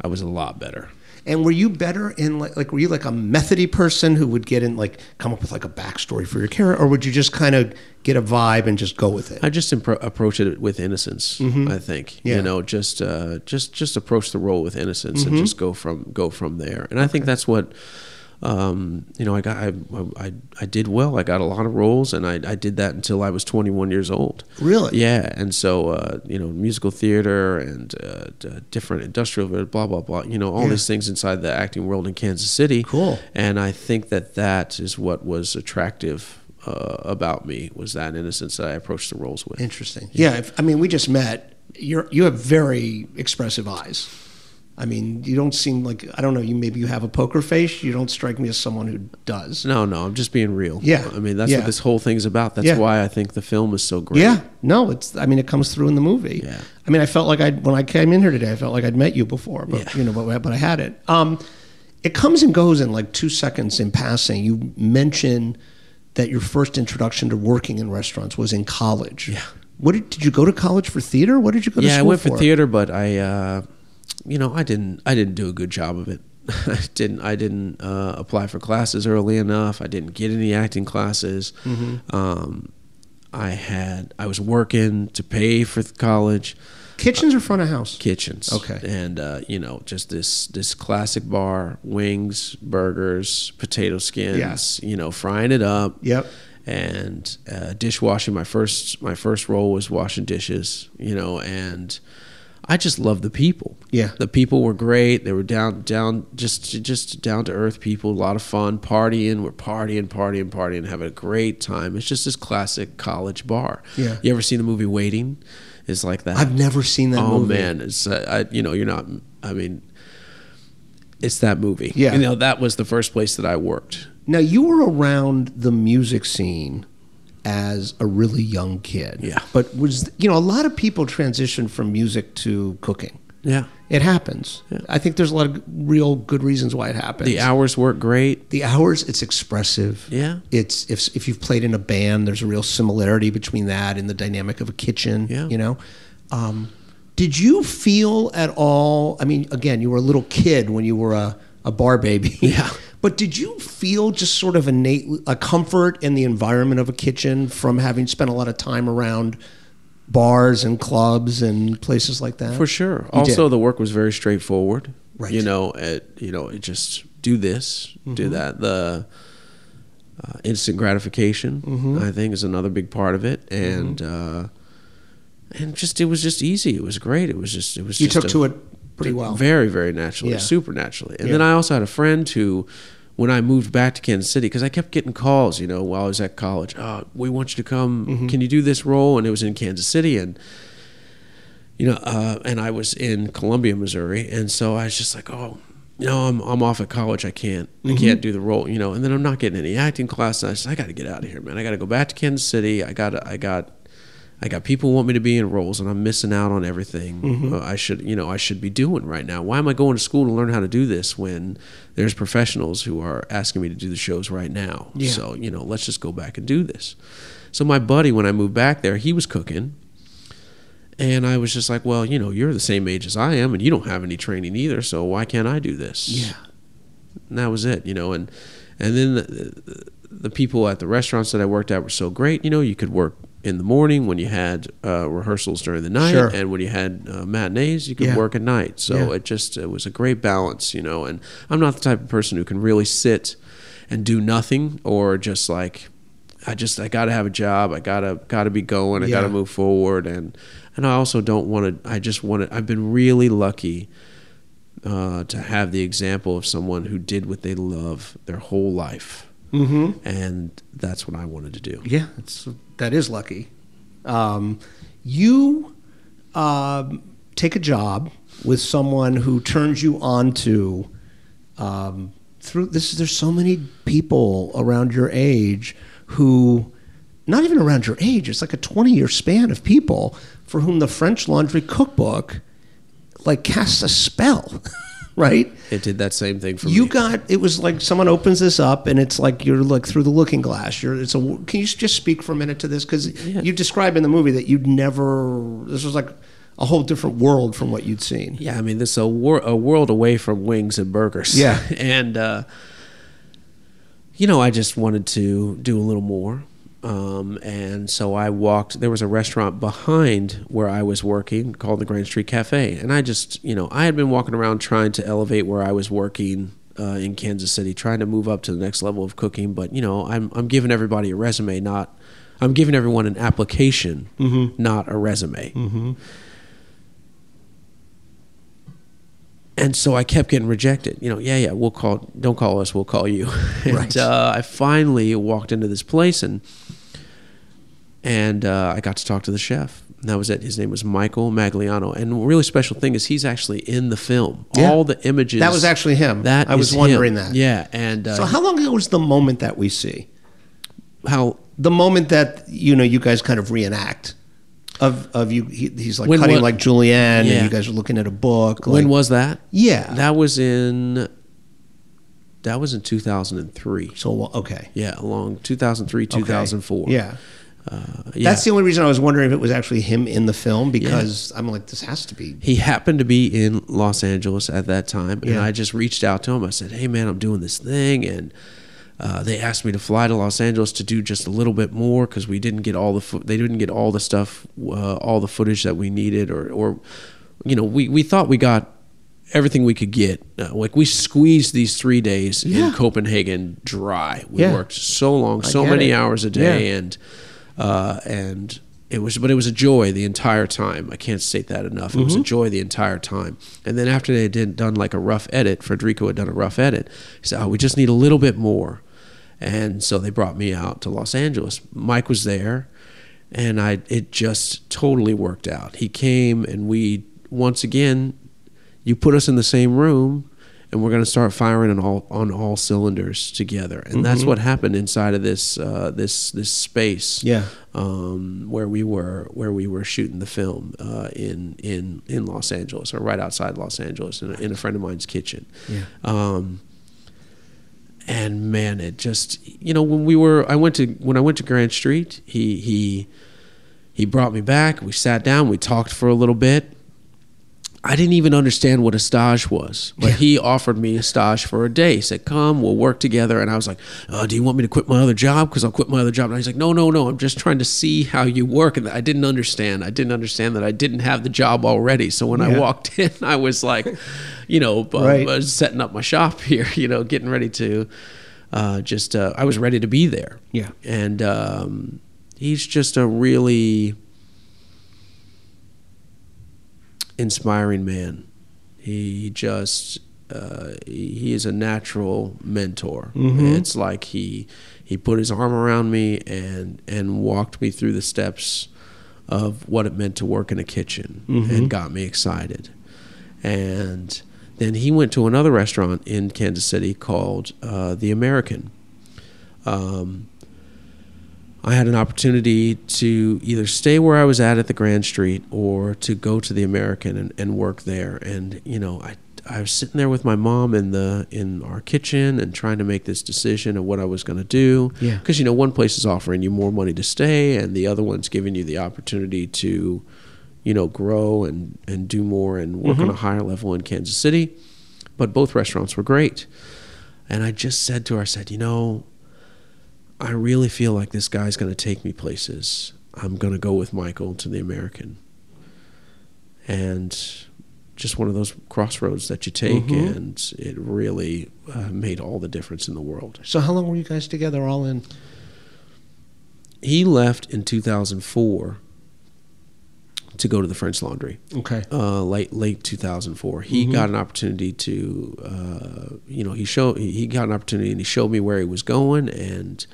I was a lot better. And were you better in like like were you like a methody person who would get in like come up with like a backstory for your character, or would you just kind of get a vibe and just go with it? I just impro- approach it with innocence. Mhm. I think Yeah. you know, just uh, just just approach the role with innocence and Mhm. just go from go from there. And I think that's what um, you know. I got I, I I did well. I got a lot of roles, and I I did that until I was 21 years old. Really? Yeah. And so uh, you know, musical theater and uh, d- different industrial blah blah blah. You know, all Yeah. these things inside the acting world in Kansas City. Cool. And I think that that is what was attractive. Uh, about me was that innocence that I approached the roles with. Interesting. Yeah, if, I mean, we just met. You're you have very expressive eyes. I mean, you don't seem like I don't know. You maybe you have a poker face. You don't strike me as someone who does. No, no, I'm just being real. Yeah. I mean that's Yeah. what this whole thing's about. That's Yeah. why I think the film is so great. Yeah, no, it's. I mean, it comes through in the movie. Yeah. I mean, I felt like I when I came in here today, I felt like I'd met you before, but you know, but, but I had it. Um, it comes and goes in like two seconds in passing. You mention that your first introduction to working in restaurants was in college. Yeah. What did, did you go to college for theater? What did you go to yeah, I went for theater, but I, uh, you know, I didn't, I didn't do a good job of it. I didn't, I didn't uh, apply for classes early enough. I didn't get any acting classes. Mhm. Um, I had, I was working to pay for college. Kitchens or front of house? Kitchens. Okay. And uh, you know, just this this classic bar: wings, burgers, potato skins. Yes. You know, frying it up. Yep. And uh, dishwashing. My first my first role was washing dishes. You know, and I just love the people. Yeah. The people were great. They were down down just just down to earth people. A lot of fun, partying. We're partying, partying, partying, having a great time. It's just this classic college bar. Yeah. You ever seen the movie Waiting? It's like that. I've never seen that oh, movie. man, it's uh, I, you know you're not. I mean, it's that movie. Yeah. You know that was the first place that I worked. Now you were around the music scene as a really young kid. Yeah. But was you know a lot of people transition from music to cooking. Yeah. It happens. I think there's a lot of real good reasons why it happens. The hours work great. The hours, it's expressive. Yeah. It's if if you've played in a band, there's a real similarity between that and the dynamic of a kitchen. Yeah. You know. Um, did you feel at all? I mean, again, you were a little kid when you were a, a bar baby. Yeah. But did you feel just sort of innate a comfort in the environment of a kitchen from having spent a lot of time around bars and clubs and places like that? For sure. You also, did. the work was very straightforward. Right. You know, it, you know, it just do this, do Mhm. that. The uh, instant gratification, Mhm. I think, is another big part of it, and uh, and just it was just easy. It was great. It was just it was. You just took a- to it pretty well. very very naturally, Yeah. super naturally. And Yeah. then I also had a friend who. When I moved back to Kansas City, because I kept getting calls, you know, while I was at college. Oh, we want you to come. Mhm. Can you do this role? And it was in Kansas City, and you know, uh, and I was in Columbia, Missouri, and so I was just like, oh, you know, I'm I'm off at college. I can't I Mhm. can't do the role, you know. And then I'm not getting any acting class. And I said, I got to get out of here, man. I got to go back to Kansas City. I got I got I got people want me to be in roles, and I'm missing out on everything Mhm. uh, I should you know I should be doing right now. Why am I going to school to learn how to do this when there's professionals who are asking me to do the shows right now? Yeah. So you know, let's just go back and do this. So my buddy, when I moved back there, he was cooking. And I was just like, well, you know, you're the same age as I am, and you don't have any training either, so why can't I do this? Yeah. And that was it, you know. And and then the, the people at the restaurants that I worked at were so great. You know, you could work in the morning when you had uh, rehearsals during the night, Sure. and when you had uh, matinees, you could Yeah. work at night. So Yeah. it just it was a great balance, you know. And I'm not the type of person who can really sit and do nothing or just like I just I got to have a job. I gotta gotta be going. I Yeah. gotta move forward. And and I also don't want to. I just want to. I've been really lucky uh, to have the example of someone who did what they love their whole life, Mhm. and that's what I wanted to do. Yeah, it's, that is lucky. Um, you um, take a job with someone who turns you on to um, through this. There's so many people around your age who, not even around your age, it's like a 20 year span of people for whom the French Laundry Cookbook like casts a spell, right? It did that same thing for you me. You got it was like someone opens this up and it's like you're like through the looking glass you're it's a can you just speak for a minute to this because you describe in the movie that you'd never this was like a whole different world from what you'd seen Yeah, I mean, this is a, wor- a world away from wings and burgers. Yeah. and uh, you know, I just wanted to do a little more, um, and so I walked. There was a restaurant behind where I was working called the Grand Street Cafe, and I just, you know, I had been walking around trying to elevate where I was working. Uh, in Kansas City, trying to move up to the next level of cooking, but you know, I'm I'm giving everybody a resume, not I'm giving everyone an application, Mhm. not a resume. mm-hmm. And so I kept getting rejected. You know, yeah, yeah, we'll call. Don't call us. We'll call you. and Right. uh, I finally walked into this place and and uh, I got to talk to the chef. And that was it. His name was Michael Magliano. And a really special thing is he's actually in the film. Yeah. All the images. That was actually him. That I was wondering him. that. Yeah, and uh, so how long ago was the moment that we see how the moment that you know you guys kind of reenact of of you he, he's like When cutting what- like julienne Yeah. and you guys are looking at a book when was that? Yeah. that was in. That was in 2003. So okay, yeah, along 2003, 2004. yeah Uh, yeah. That's the only reason I was wondering if it was actually him in the film because I'm like, this has to be. He happened to be in Los Angeles at that time, and I just reached out to him. I said, "Hey, man, I'm doing this thing," and uh, they asked me to fly to Los Angeles to do just a little bit more because we didn't get all the fo- they didn't get all the stuff, uh, all the footage that we needed, or or you know, we we thought we got everything we could get. Uh, like we squeezed these three days Yeah. in Copenhagen dry. We Yeah. worked so long, I so many it. hours a day, Yeah. and uh, and it was, but it was a joy the entire time. I can't state that enough. It was a Mhm. joy the entire time. And then after they had did, done like a rough edit, Federico had done a rough edit. He said, "Oh, we just need a little bit more," and so they brought me out to Los Angeles. Mike was there, and I it just totally worked out. He came, and we once again, you put us in the same room. And we're going to start firing on all on all cylinders together, and that's Mhm. what happened inside of this uh, this this space Yeah. um, where we were where we were shooting the film uh, in in in Los Angeles or right outside Los Angeles in a, in a friend of mine's kitchen. Yeah. Um, and man, it just you know when we were I went to when I went to Grand Street, he he he brought me back. We sat down, we talked for a little bit. I didn't even understand what a stage was, but he offered me a stage for a day. He said, "Come, we'll work together." And I was like, oh, "Do you want me to quit my other job? Because I'll quit my other job." And he's like, "No, no, no. I'm just trying to see how you work." And I didn't understand. I didn't understand that I didn't have the job already. So when I walked in, I was like, you know, uh, Right. uh, setting up my shop here. You know, getting ready to uh, just. Uh, I was ready to be there. Yeah. And um, he's just a really inspiring man. He just uh, he is a natural mentor. Mhm. It's like he he put his arm around me and and walked me through the steps of what it meant to work in a kitchen Mhm. and got me excited. And then he went to another restaurant in Kansas City called uh, the American. Um, I had an opportunity to either stay where I was at at the Grand Street or to go to the American and, and work there. And you know, I I was sitting there with my mom in the in our kitchen and trying to make this decision of what I was going to do. Yeah. Because you know, one place is offering you more money to stay, and the other one's giving you the opportunity to, you know, grow and and do more and work on Mhm. a higher level in Kansas City. But both restaurants were great. And I just said to her, I said, you know, I really feel like this guy's going to take me places. I'm going to go with Michael to the American. And just one of those crossroads that you take, Mhm. and it really uh, made all the difference in the world. So how long were you guys together all in? He left in 2004 to go to the French Laundry. Okay. Uh, late late 2004, he Mhm. got an opportunity to, uh, you know, he showed he got an opportunity and he showed me where he was going and.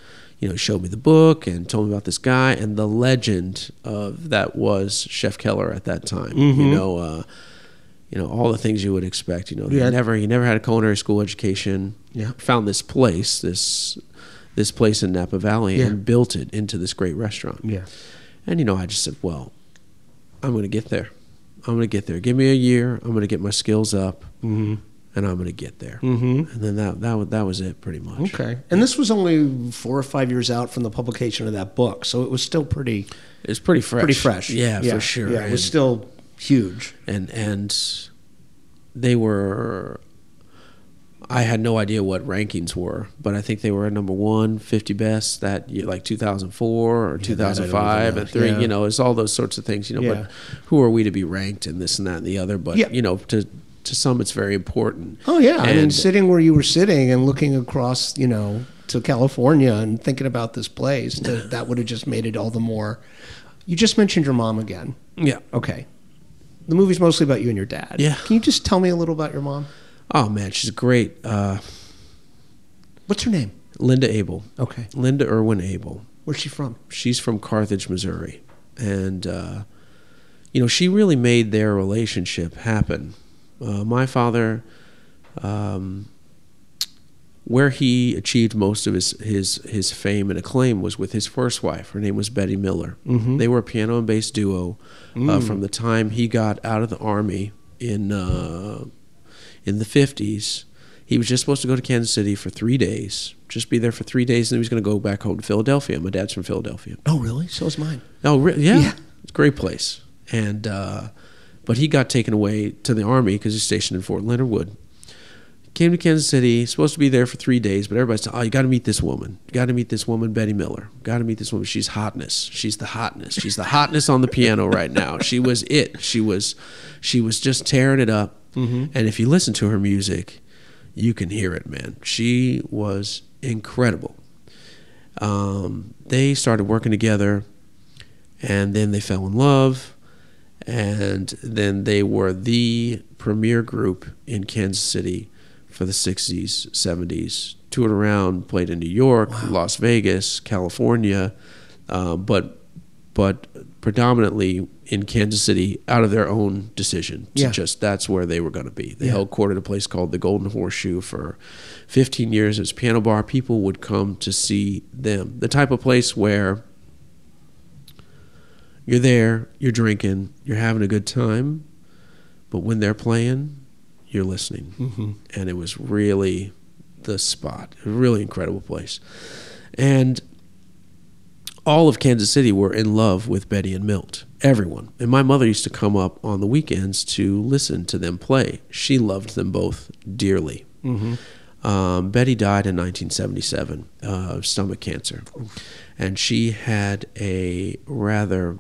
You know, showed me the book and told me about this guy and the legend of that was Chef Keller at that time. You Mhm. know, uh, you know all the things you would expect. You know, Yeah. he never he never had a culinary school education. Yeah. found this place this this place in Napa Valley Yeah. and built it into this great restaurant. Yeah. and you know I just said, well, I'm going to get there. I'm going to get there. Give me a year. I'm going to get my skills up, Mhm. and I'm going to get there. Mhm. And then that that was, that was it pretty much. Okay. And this was only four or five years out from the publication of that book, so it was still pretty. It's pretty fresh. Pretty fresh. Yeah, for sure. Yeah, it was And- still huge. and and they were I had no idea what rankings were, but I think they were number one, 50 best that year, like 2004 or that 2005 even and three. Yeah. You know, it's all those sorts of things. You know, Yeah. but who are we to be ranked in this and that and the other? But Yeah. you know, to to some, it's very important. Oh yeah, I mean, sitting where you were sitting and looking across, you know, to California and thinking about this place, to, that would have just made it all the more. You just mentioned your mom again. Yeah. Okay. The movie's mostly about you and your dad. Yeah. Can you just tell me a little about your mom? Oh man, she's great. Uh, What's her name? Linda Abel. Okay. Linda Irwin Abel. Where's she from? She's from Carthage, Missouri, and uh, you know she really made their relationship happen. Uh, my father, um, where he achieved most of his, his his fame and acclaim was with his first wife. Her name was Betty Miller. Mhm. They were a piano and bass duo uh, Mm. from the time he got out of the army in uh, in the fifties. He was just supposed to go to Kansas City for three days, just be there for three days, and then he was going to go back home to Philadelphia. My dad's from Philadelphia. Oh, really? So is mine. Oh, yeah. Yeah. It's a great place. And uh, but he got taken away to the army because he's stationed in Fort Leonard Wood. Came to Kansas City, supposed to be there for three days, but everybody said, "Oh, you got to meet this woman. You got to meet this woman, Betty Miller. Got to meet this woman. She's hotness. She's the hotness. She's the hotness on the piano right now. She was it. She was, she was just tearing it up. Mhm. And if you listen to her music, you can hear it, man. She was incredible. Um, they started working together, and then they fell in love, and then they were the premier group in Kansas City for the 60s, 70s. Toured around, played in New York, Las Vegas, California, uh, but but predominantly in Kansas City out of their own decision. To Yeah. just that's where they were going to be. They Yeah. held court at a place called the Golden Horseshoe for 15 years. as a piano bar. People would come to see them. The type of place where you're there, you're drinking, you're having a good time, but when they're playing, you're listening. Mhm. And it was really the spot. A really incredible place. And all of Kansas City were in love with Betty and Milt. Everyone. And my mother used to come up on the weekends to listen to them play. She loved them both dearly. Mhm. Um, Betty died in 1977 uh, of stomach cancer. And she had a rather,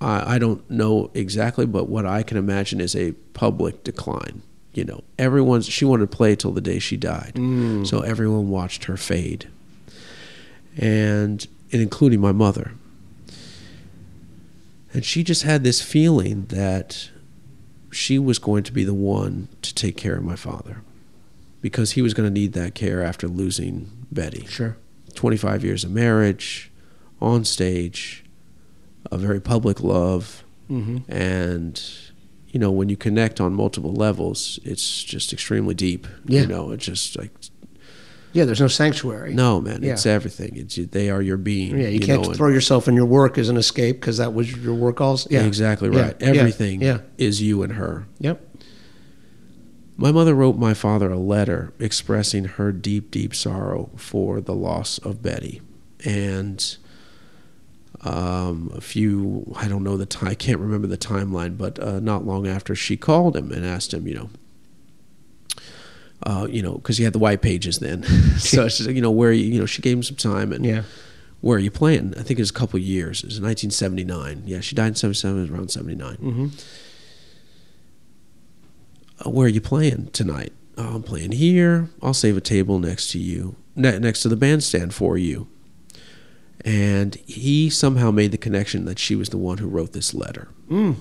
I, I don't know exactly, but what I can imagine is a public decline. You know, everyone's, she wanted to play till the day she died. Mm. So everyone watched her fade. And, and including my mother. And she just had this feeling that she was going to be the one to take care of my father because he was going to need that care after losing Betty. Sure. 25 years of marriage, on stage, a very public love. Mhm. And, you know, when you connect on multiple levels, it's just extremely deep. Yeah. You know, it's just like, Yeah, there's no sanctuary. no, man, Yeah. it's everything. It's they are your being. Yeah, you, can't know, throw yourself in your work as an escape because that was your work also. Yeah, Exactly right. yeah, Everything Yeah. is you and her. Yep. My mother wrote my father a letter expressing her deep, deep sorrow for the loss of Betty. And um, a few, I don't know the time, I can't remember the timeline, but uh, not long after she called him and asked him, you know, uh, you know, because he had the white pages then. so she said, you know, where you, you know, she gave him some time and Yeah. where are you playing? I think it was a couple of years. It was 1979. Yeah, she died in 77, it was around 79 Mm-hmm. uh, where are you playing tonight? Oh, I'm playing here. I'll save a table next to you, ne- next to the bandstand for you. And he somehow made the connection that she was the one who wrote this letter. Mm.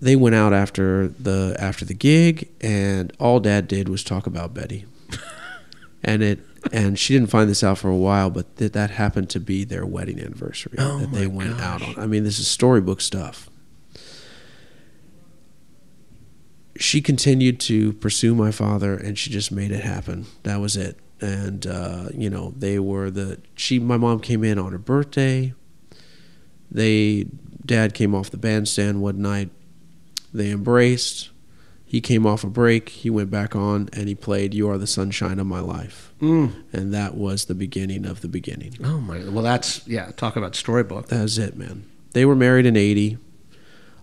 They went out after the after the gig, and all Dad did was talk about Betty. and it and she didn't find this out for a while, but th- that happened to be their wedding anniversary Oh that they went out on. I mean, this is storybook stuff. She continued to pursue my father, and she just made it happen. That was it. And uh, you know, they were the she. My mom came in on her birthday. They, Dad came off the bandstand one night. They embraced. He came off a break. He went back on and he played "You Are the Sunshine of My Life," Mm. and that was the beginning of the beginning. Oh my! Well, that's yeah. Talk about storybook. That was it, man. They were married in '80.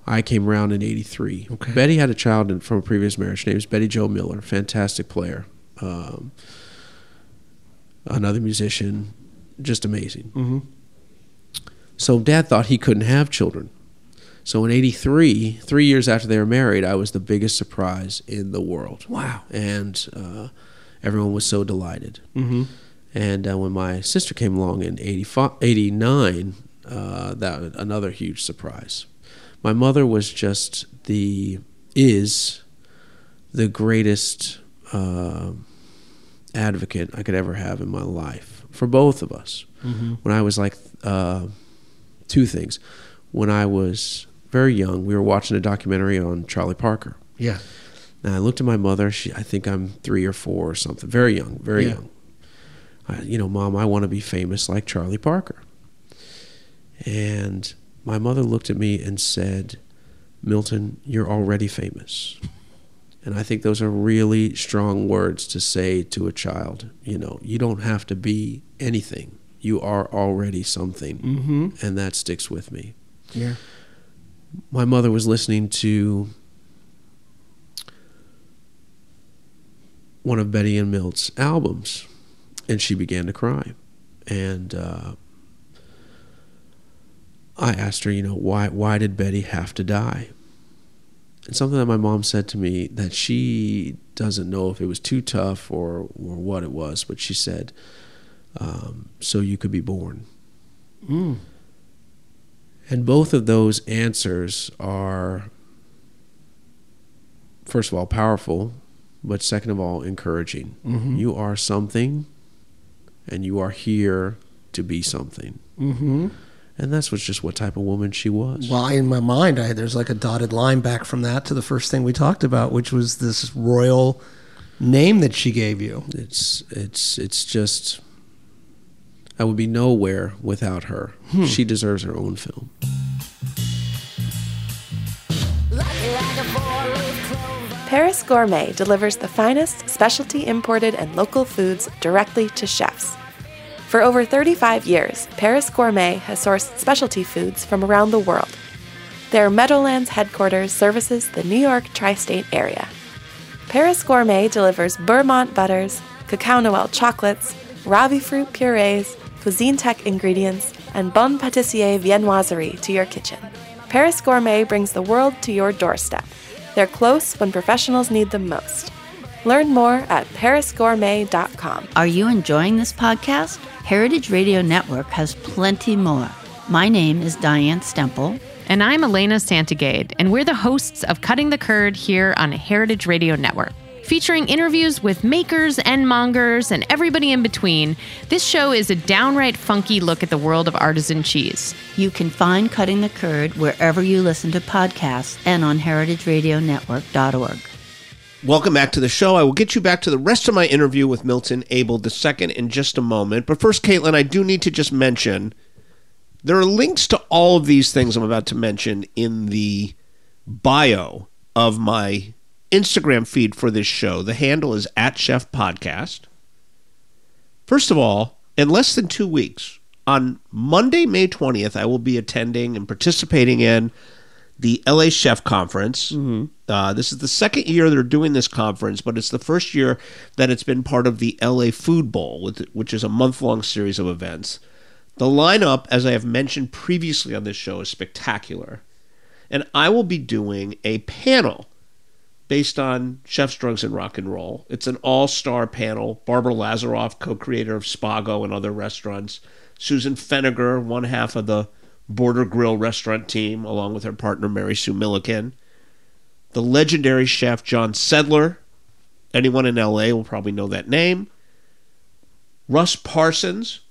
I came around in '83. Okay. Betty had a child in, from a previous marriage. Her name is Betty Jo Miller. Fantastic player. Um, another musician, just amazing. Mhm. So Dad thought he couldn't have children. So in '83, three years after they were married, I was the biggest surprise in the world. Wow. And uh, everyone was so delighted. Mhm. And uh, when my sister came along in 85, 89, uh, that another huge surprise. My mother was just the is the greatest uh, advocate I could ever have in my life for both of us. Mhm. When I was like uh, two things, when I was very young, we were watching a documentary on Charlie Parker. Yeah. And I looked at my mother. She, I think I'm three or four or something. Very young, very Yeah. young. I, you know, mom, I want to be famous like Charlie Parker. And my mother looked at me and said, Milton, you're already famous. And I think those are really strong words to say to a child. You know, you don't have to be anything. You are already something. Mhm. And that sticks with me Yeah. My mother was listening to one of Betty and Milt's albums, and she began to cry. And uh, I asked her, you know, why why did Betty have to die? And something that my mom said to me that she doesn't know if it was too tough or or what it was, but she said, um, "So you could be born." Mm. And both of those answers are, first of all, powerful, but second of all, encouraging. Mhm. You are something, and you are here to be something. Mm-hmm. And that's what's just what type of woman she was. Well, in my mind, I, there's like a dotted line back from that to the first thing we talked about, which was this royal name that she gave you. It's it's it's just I would be nowhere without her. Hmm. She deserves her own film. Paris Gourmet delivers the finest specialty imported and local foods directly to chefs. For over 35 years, Paris Gourmet has sourced specialty foods from around the world. Their Meadowlands headquarters services the New York tri state area. Paris Gourmet delivers Beurremont butters, cacao noel chocolates, Ravifruit purees, cuisine tech ingredients, and bon pâtissier viennoiserie to your kitchen. Paris Gourmet brings the world to your doorstep. They're close when professionals need them most. Learn more at parisgourmet.com. Are you enjoying this podcast? Heritage Radio Network has plenty more. My name is Diane Stemple. And I'm Elena Santogade, and we're the hosts of Cutting the Curd here on Heritage Radio Network. Featuring interviews with makers and mongers and everybody in between, this show is a downright funky look at the world of artisan cheese. You can find Cutting the Curd wherever you listen to podcasts and on heritageradionetwork.org. Welcome back to the show. I will get you back to the rest of my interview with Milton Abel II in just a moment. But first, Caitlin, I do need to just mention there are links to all of these things I'm about to mention in the bio of my Instagram feed for this show. The handle is at Chef Podcast. First of all, in less than two weeks, on Monday, May 20th, I will be attending and participating in the LA Chef Conference. Uh, this is the second year they're doing this conference, but it's the first year that it's been part of the LA Food Bowl, with- which is a month long series of events. The lineup, as I have mentioned previously on this show, is spectacular. And I will be doing a panel based on Chef's Drugs and Rock and Roll. It's an all star panel. Barbara Lazaroff, co creator of Spago and other restaurants. Susan Feniger, one half of the Border Grill restaurant team, along with her partner Mary Sue Milliken. The legendary chef John Sedlar. Anyone in LA will probably know that name. Russ Parsons,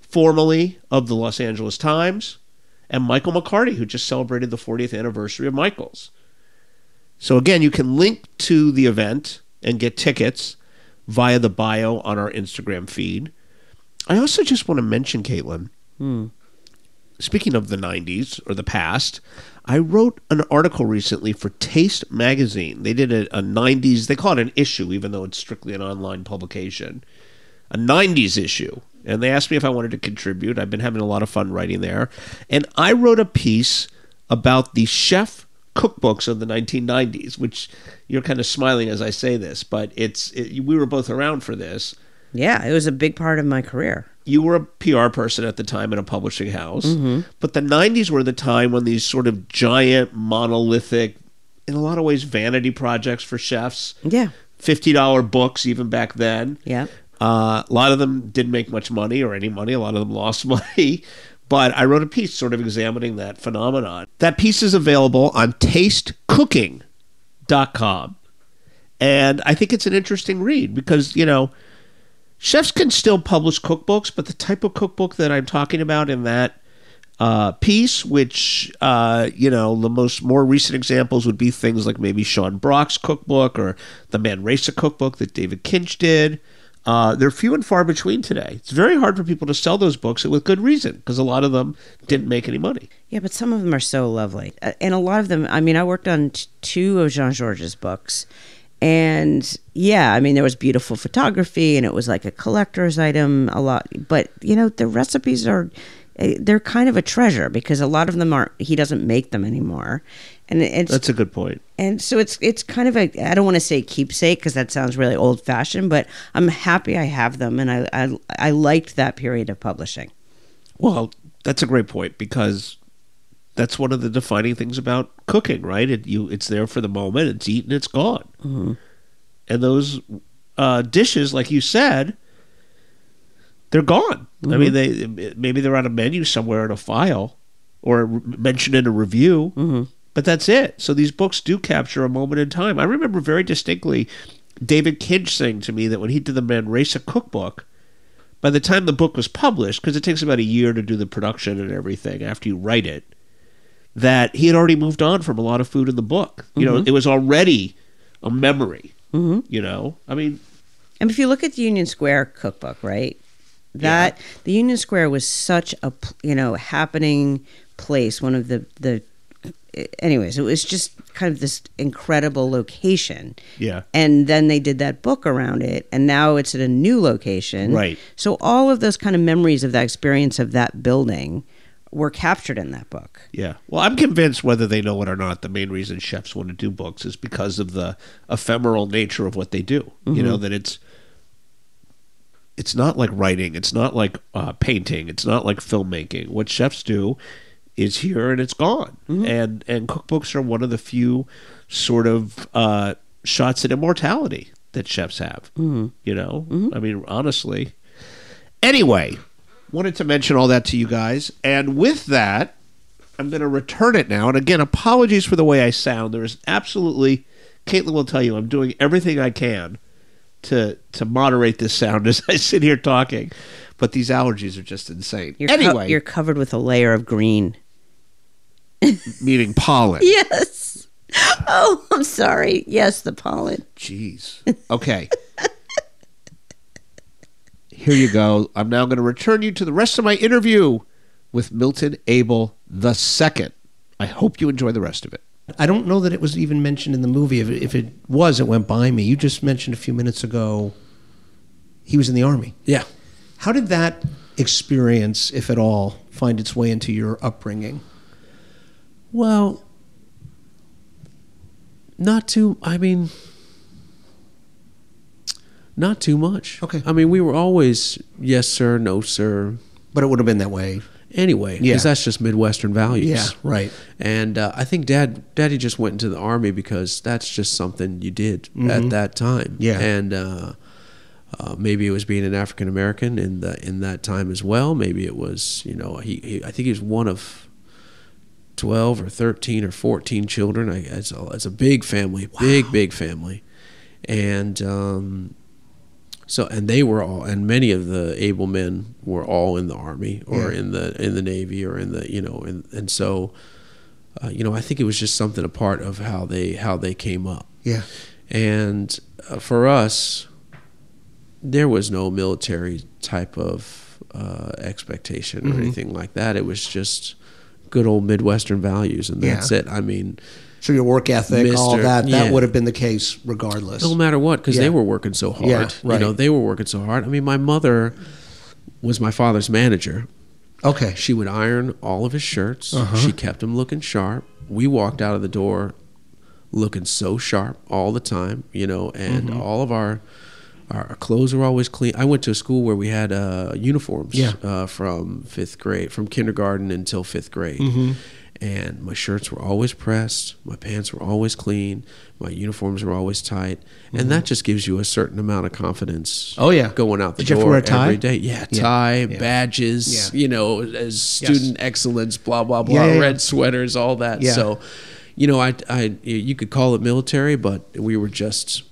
formerly of the Los Angeles Times, and Michael McCarty, who just celebrated the 40th anniversary of Michael's. So, again, you can link to the event and get tickets via the bio on our Instagram feed. I also just want to mention, Caitlin, Hmm. speaking of the 90s or the past, I wrote an article recently for Taste Magazine. They did a, a 90s, they call it an issue, even though it's strictly an online publication, a 90s issue. And they asked me if I wanted to contribute. I've been having a lot of fun writing there. And I wrote a piece about the chef cookbooks of the 1990s, which you're kind of smiling as I say this, but it's it, we were both around for this. Yeah, it was a big part of my career. You were a PR person at the time in a publishing house, Mhm. but the 90s were the time when these sort of giant, monolithic, in a lot of ways, vanity projects for chefs. Yeah. $50 books, even back then. Yeah. Uh, a lot of them didn't make much money or any money. A lot of them lost money. But I wrote a piece sort of examining that phenomenon. That piece is available on tastecooking.com. And I think it's an interesting read because, you know, chefs can still publish cookbooks, but the type of cookbook that I'm talking about in that uh, piece, which uh, you know, the most more recent examples would be things like maybe Sean Brock's cookbook or the Manresa cookbook that David Kinch did. Uh, they're few and far between today. It's very hard for people to sell those books with good reason because a lot of them didn't make any money. Yeah, but some of them are so lovely. Uh, And a lot of them, I mean, I worked on t- two of Jean-Georges' books. And yeah, I mean, there was beautiful photography and it was like a collector's item a lot. But, you know, the recipes are, they're kind of a treasure because a lot of them aren't, he doesn't make them anymore. And it's, That's a good point. and so it's it's kind of a I don't want to say keepsake because that sounds really old fashioned, but I'm happy I have them, and I, I I liked that period of publishing. Well, that's a great point because that's one of the defining things about cooking, right? It, you, it's there for the moment. It's eaten. It's gone. Mm-hmm. And those uh, dishes, like you said, they're gone. I Mhm. mean, they maybe they're on a menu somewhere in a file or mentioned in a review, Mm-hmm. but that's it. So these books do capture a moment in time. I remember very distinctly David Kinch saying to me that when he did the Manresa cookbook, by the time the book was published, because it takes about a year to do the production and everything after you write it, that he had already moved on from a lot of food in the book. You know, Mhm. it was already a memory. Mm-hmm. You know, I mean, And if you look at the Union Square cookbook, right? That the Union Square was such a you know happening place. One of the the anyways, it was just kind of this incredible location. Yeah. And then they did that book around it, and now it's at a new location. Right. So all of those kind of memories of that experience of that building were captured in that book. Yeah. Well, I'm convinced whether they know it or not, the main reason chefs want to do books is because of the ephemeral nature of what they do. You know Mhm. that it's it's not like writing, it's not like uh, painting, it's not like filmmaking. What chefs do is here and it's gone. And and cookbooks are one of the few sort of uh, shots at immortality that chefs have. Mhm. You know, I mean, honestly. Anyway, wanted to mention all that to you guys, and with that. I'm going to return it now. And again, apologies for the way I sound. There is absolutely, Caitlin will tell you, I'm doing everything I can to to moderate this sound as I sit here talking. But these allergies are just insane. You're co- anyway, you're covered with a layer of green. meaning pollen. Yes. Oh, I'm sorry. Yes, the pollen. Jeez. Okay. Here you go. I'm now going to return you to the rest of my interview with Milton Abel the second. I hope you enjoy the rest of it. I don't know that it was even mentioned in the movie. If it, if it was, it went by me. You just mentioned a few minutes ago he was in the army. Yeah. How did that experience, if at all, find its way into your upbringing? Well, not too. I mean, not too much. Okay. I mean, we were always yes sir, no sir. But it would have been that way. Anyway, Yeah. because that's just Midwestern values. Yeah, right. And uh, I think Dad, Daddy just went into the army because that's just something you did Mhm. at that time. Yeah. and uh, uh, maybe it was being an African American in the in that time as well. Maybe it was, you know, he, he I think he was one of twelve or thirteen or fourteen children. I, it's a, it's a big family, big big family, and. Um, so and they were all and many of the Abel men were all in the army or Yeah. in the in the navy or in the you know and and so uh, you know I think it was just something a part of how they how they came up. Yeah. And uh, for us, there was no military type of uh, expectation or Mhm. anything like that. It was just good old Midwestern values, and Yeah. that's it. I mean, So your work ethic, all Mr. that, that yeah. would have been the case regardless. no matter what, because Yeah. they were working so hard. Yeah, right. You know, they were working so hard. I mean, my mother was my father's manager. Okay. She would iron all of his shirts. Uh-huh. She kept him looking sharp. We walked out of the door looking so sharp all the time, you know, and Mhm. all of our our clothes were always clean. I went to a school where we had uh, uniforms Yeah. uh, from fifth grade, from kindergarten until fifth grade. Mhm. And my shirts were always pressed, my pants were always clean, my uniforms were always tight, and mm-hmm. that just gives you a certain amount of confidence. Oh, yeah. going out the Did you have to door wear a tie? every day. Yeah, Yeah. tie, Yeah. badges, Yeah. you know, as student excellence, blah blah blah, red sweaters, all that. Yeah. So, you know, I, I, you could call it military, but we were just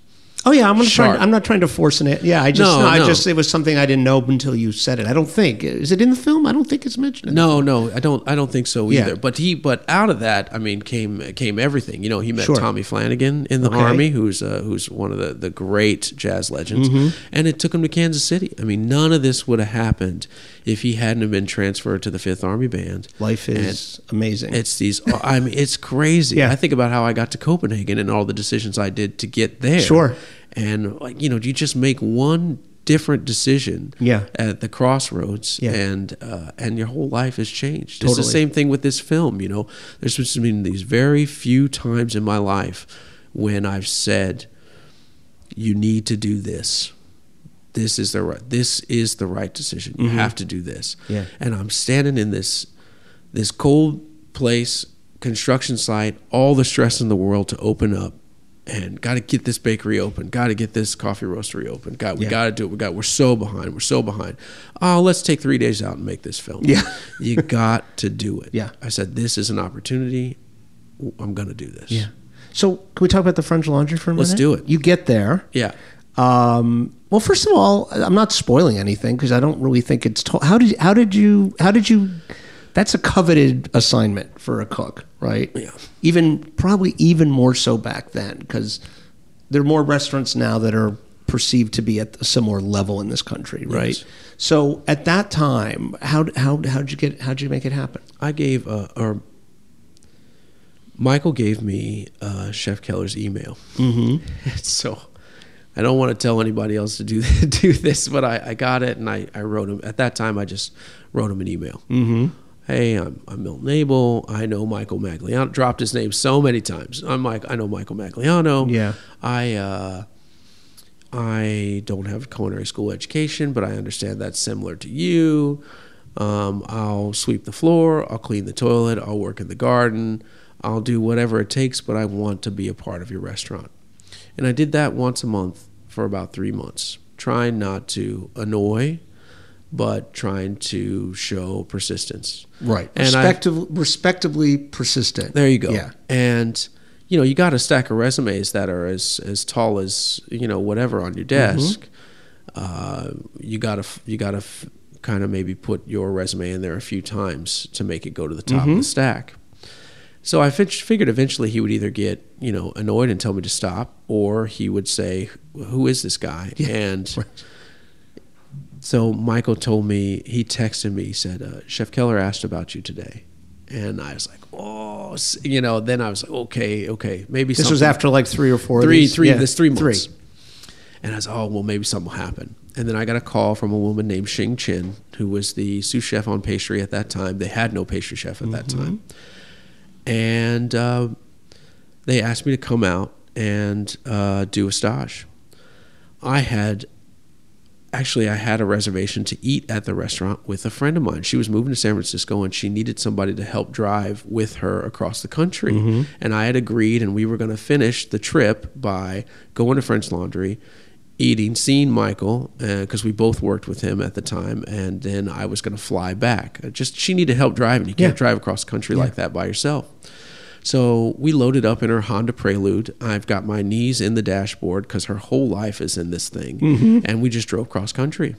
Oh yeah, I'm not trying. I'm not trying to force an it. Yeah, I just, No, no, I no. just, it was something I didn't know until you said it. I don't think is it in the film. I don't think it's mentioned. No, no, I don't. I don't think so Yeah. either. But he, but out of that, I mean, came came everything. You know, he met Sure. Tommy Flanagan in the Okay. army, who's uh, who's one of the the great jazz legends, Mhm. and it took him to Kansas City. I mean, none of this would have happened if he hadn't have been transferred to the Fifth Army Band. Life is amazing. It's these. I mean, it's crazy. Yeah. I think about how I got to Copenhagen and all the decisions I did to get there. Sure. And like you know, you just make one different decision Yeah. at the crossroads Yeah. and uh, and your whole life has changed. It's the same thing with this film. You know, there's been these very few times in my life when I've said, "You need to do this. This is the right. This is the right decision. You Mhm. have to do this." Yeah. And I'm standing in this this cold place, construction site, all the stress in the world to open up. And got to get this bakery open. Got to get this coffee roastery open. Got we Yeah. got to do it. We got. We're so behind. We're so behind. Oh, let's take three days out and make this film. Yeah. you got to do it. Yeah. I said this is an opportunity. I'm gonna do this. Yeah. So can we talk about the French Laundry for a minute? Let's do it. You get there. Yeah. Um, well, first of all, I'm not spoiling anything because I don't really think it's. To- how did how did you how did you? That's a coveted assignment for a cook, right? Yeah. Even probably even more so back then because there are more restaurants now that are perceived to be at a similar level in this country, right? Yes. So at that time, how how how did you get how did you make it happen? I gave uh, or Michael gave me uh, Chef Keller's email. Mm-hmm. so I don't want to tell anybody else to do do this, but I, I got it and I, I wrote him at that time. I just wrote him an email. Mm-hmm. Hey, I'm, I'm Milton Abel. I know Michael Magliano. Dropped his name so many times. I'm Mike. I know Michael Magliano. Yeah. I uh, I don't have a culinary school education, but I understand that's similar to you. Um, I'll sweep the floor. I'll clean the toilet. I'll work in the garden. I'll do whatever it takes, but I want to be a part of your restaurant. And I did that once a month for about three months, trying not to annoy, but trying to show persistence. Right. And I- Respectiv- respectably persistent. there you go. Yeah. And you know, you got a stack of resumes that are as as tall as you know whatever on your desk. Uh, you got to you got to f- kind of maybe put your resume in there a few times to make it go to the top of Mhm. the stack. So I figured eventually he would either get you know annoyed and tell me to stop, or he would say, "Who is this guy?" And so Michael told me he texted me. He said, uh, "Chef Keller asked about you today," and I was like, "Oh, you know." Then I was like, "Okay, okay, maybe." Something. This was after like three or four. three, three, Yeah. this three months. Three. And I was, oh, well, maybe something will happen. And then I got a call from a woman named Xing Chin, who was the sous chef on pastry at that time. They had no pastry chef at that time. And uh, they asked me to come out and uh, do a stage. I had actually, I had a reservation to eat at the restaurant with a friend of mine. She was moving to San Francisco and she needed somebody to help drive with her across the country. Mhm. And I had agreed, and we were going to finish the trip by going to French Laundry, eating, seeing Michael, because we both worked with him at the time, and then I was going to fly back. Uh, Just she needed help driving. You can't Yeah. drive across country Yeah. like that by yourself. So we loaded up in her Honda Prelude. I've got my knees in the dashboard because her whole life is in this thing, Mhm. and we just drove cross country.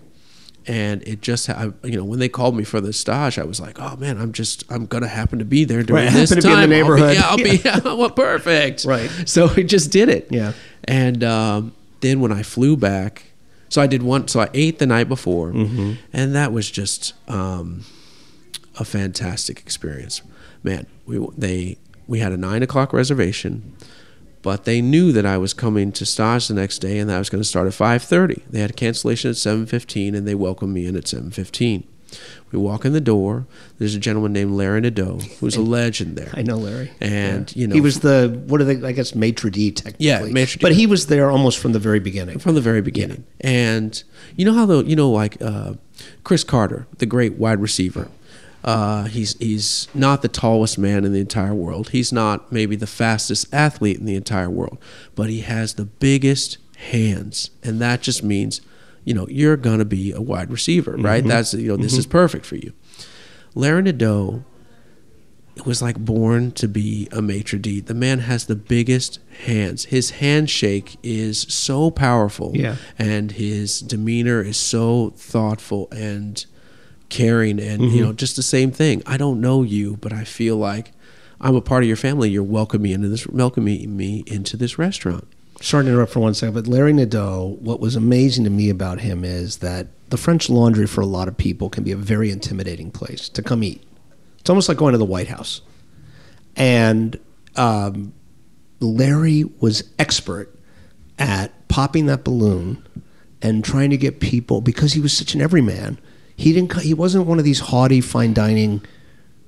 And it just, I, you know, when they called me for the stage, I was like, "Oh man, I'm just, I'm gonna happen to be there during Right, this happen to be in the neighborhood. I'll be, yeah, I'll be well, perfect. Right. So we just did it. Yeah. And um, then when I flew back, so I did one. So I ate the night before, Mhm. and that was just um, a fantastic experience. Man, we they we had a nine o'clock reservation, but they knew that I was coming to stage the next day, and that I was going to start at five thirty. They had a cancellation at seven fifteen, and they welcomed me in at seven fifteen. We walk in the door. There's a gentleman named Larry Nadeau, who's a legend there. I know Larry. And Yeah. you know, he was the what are they? I guess maitre d technically. Yeah, maitre d'. But he was there almost from the very beginning. from the very beginning. And you know how the you know like uh, Cris Carter, the great wide receiver. Uh, he's he's not the tallest man in the entire world. He's not maybe the fastest athlete in the entire world, but he has the biggest hands, and that just means, you know, you're gonna be a wide receiver, right? Mhm. That's you know, this Mhm. is perfect for you. Larry Nadeau was like born to be a maitre d. The man has the biggest hands. His handshake is so powerful, Yeah. and his demeanor is so thoughtful and caring, and you Mhm. know, just the same thing. I don't know you, but I feel like I'm a part of your family. You're welcoming me into this, welcoming me into this restaurant. Sorry to interrupt for one second, but Larry Nadeau, what was amazing to me about him is that the French Laundry for a lot of people can be a very intimidating place to come eat. It's almost like going to the White House. And um, Larry was expert at popping that balloon and trying to get people because he was such an everyman. He didn't. He wasn't one of these haughty fine dining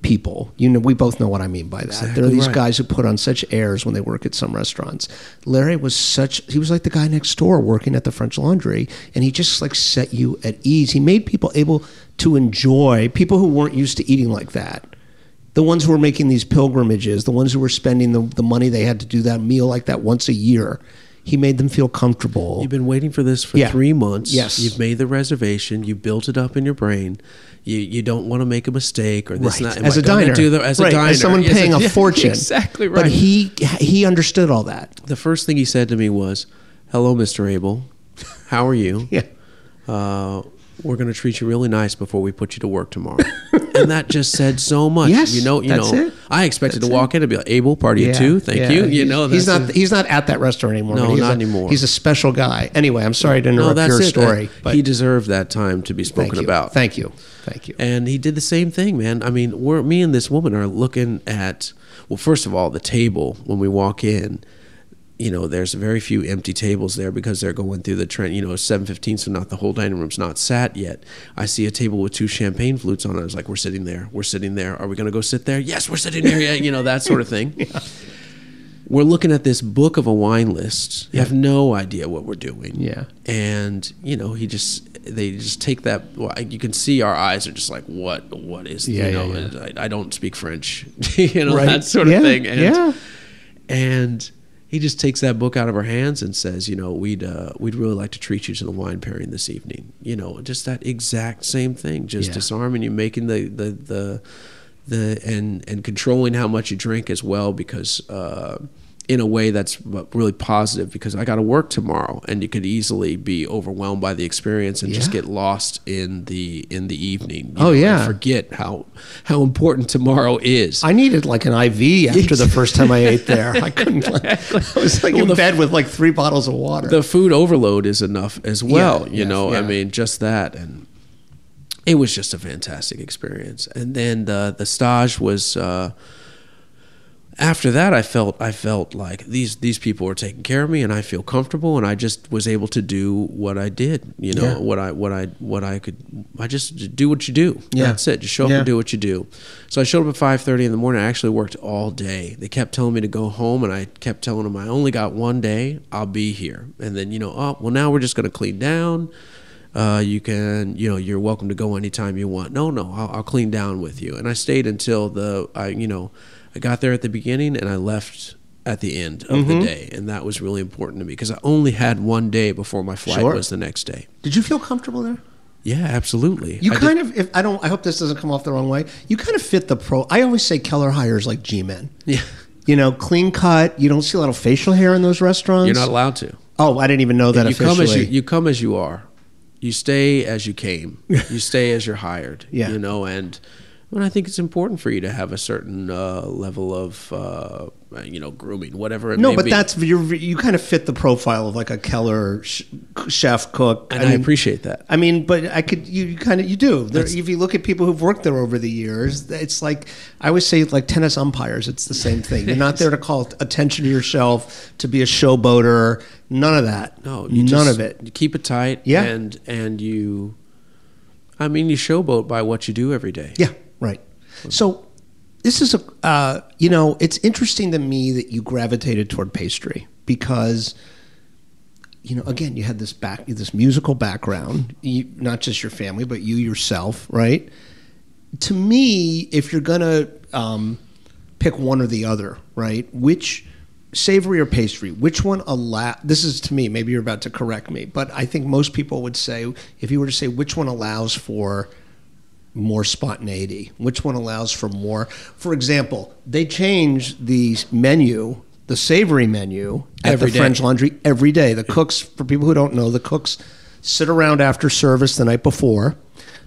people. You know, we both know what I mean by that. there are these right. guys who put on such airs when they work at some restaurants. Larry was such. He was like the guy next door working at the French Laundry, and he just like set you at ease. He made people able to enjoy people who weren't used to eating like that. The ones who were making these pilgrimages, the ones who were spending the, the money they had to do that meal like that once a year, he made them feel comfortable. You've been waiting for this for Yeah. three months. Yes. You've made the reservation. You built it up in your brain. You you don't want to make a mistake or this Right. not as a diner, do the, as right. a diner, as someone Yes, paying a yeah, fortune, Exactly right. But he he understood all that. the first thing he said to me was, "Hello, Mr. Abel. How are you? Yeah. Uh, we're going to treat you really nice before we put you to work tomorrow." and that just said so much. Yes, you know, you that's know. it. I expected That's to walk in and be like, "Abel, party Yeah, two, thank yeah. you." You know, he's not a- he's not at that restaurant anymore. No, he's not a- anymore. He's a special guy. Anyway, I'm sorry to no, interrupt that's your it. story, but he deserved that time to be spoken you. about. Thank you, thank you. And he did the same thing, man. I mean, we're me and this woman are looking at well, first of all, the table when we walk in. You know, there's very few empty tables there because they're going through the trend. You know, it's seven fifteen, so not the whole dining room's not sat yet. I see a table with two champagne flutes on it. I was like, "We're sitting there. We're sitting there. Are we going to go sit there? Yes, we're sitting there. Yeah, you know that sort of thing." We're looking at this book of a wine list. You have no idea what we're doing Yeah. and you know he just they just take that well, you can see our eyes are just like what what is Yeah, you yeah, know yeah. and I, I don't speak french you know Right. that sort of Yeah, thing and yeah. and he just takes that book out of our hands and says you know we'd uh, we'd really like to treat you to the wine pairing this evening you know just that exact same thing just Yeah. disarming you making the the the the and and controlling how much you drink as well because uh in a way that's really positive because I got to work tomorrow and you could easily be overwhelmed by the experience and just get lost in the in the evening. Oh, know, and yeah. forget how how important tomorrow is. I needed like an IV after the first time I ate there. I couldn't. I was like Well, in the- bed with like three bottles of water. the food overload is enough as well. Yeah, you yes, know, I mean, just that, and it was just a fantastic experience. And then the the stage was. Uh, after that, I felt I felt like these these people were taking care of me, and I feel comfortable, and I just was able to do what I did. You know, Yeah. what I what I what I could. I just do what you do. Yeah. That's it. Just show up Yeah. and do what you do. So I showed up at five thirty in the morning. I actually worked all day. They kept telling me to go home, and I kept telling them I only got one day. I'll be here. And then you know, oh well, now we're just going to clean down. Uh, you can, you know, you're welcome to go anytime you want. No, no, I'll, I'll clean down with you. And I stayed until the, I, you know, I got there at the beginning and I left at the end of Mhm. the day, and that was really important to me because I only had one day before my flight Sure. was the next day. Did you feel comfortable there? Yeah, absolutely. You I did- kind of, if I don't, I hope this doesn't come off the wrong way. You kind of fit the pro. I always say Keller hires like G-men. Yeah. You know, clean cut. You don't see a lot of facial hair in those restaurants. You're not allowed to. Oh, I didn't even know that you officially. come as you, you come as you are. You stay as you came. you stay as you're hired. Yeah. You know, and and I think it's important for you to have a certain uh, level of uh, you know grooming, whatever it no, may but be. that's you're, you kind of fit the profile of like a Keller sh- chef cook, And I appreciate that. I mean, but I could you, you kind of you do. There, if you look at people who've worked there over the years, it's like I always say, like tennis umpires, it's the same thing. You're not there to call attention to yourself, to be a showboater. None of that. No, you none just- of it. You keep it tight. Yeah. and and you, I mean, you showboat by what you do every day. Yeah. So this is a uh, you know it's interesting to me that you gravitated toward pastry because you know again you had this back this musical background you, not just your family but you yourself right? To me if you're gonna um, pick one or the other right which savory or pastry which one allow this is to me maybe you're about to correct me but i think most people would say if you were to say which one allows for more spontaneity which one allows for more. For example they change the menu the savory menu at Every the day. french laundry every day. The cooks for people who don't know the cooks sit around after service the night before.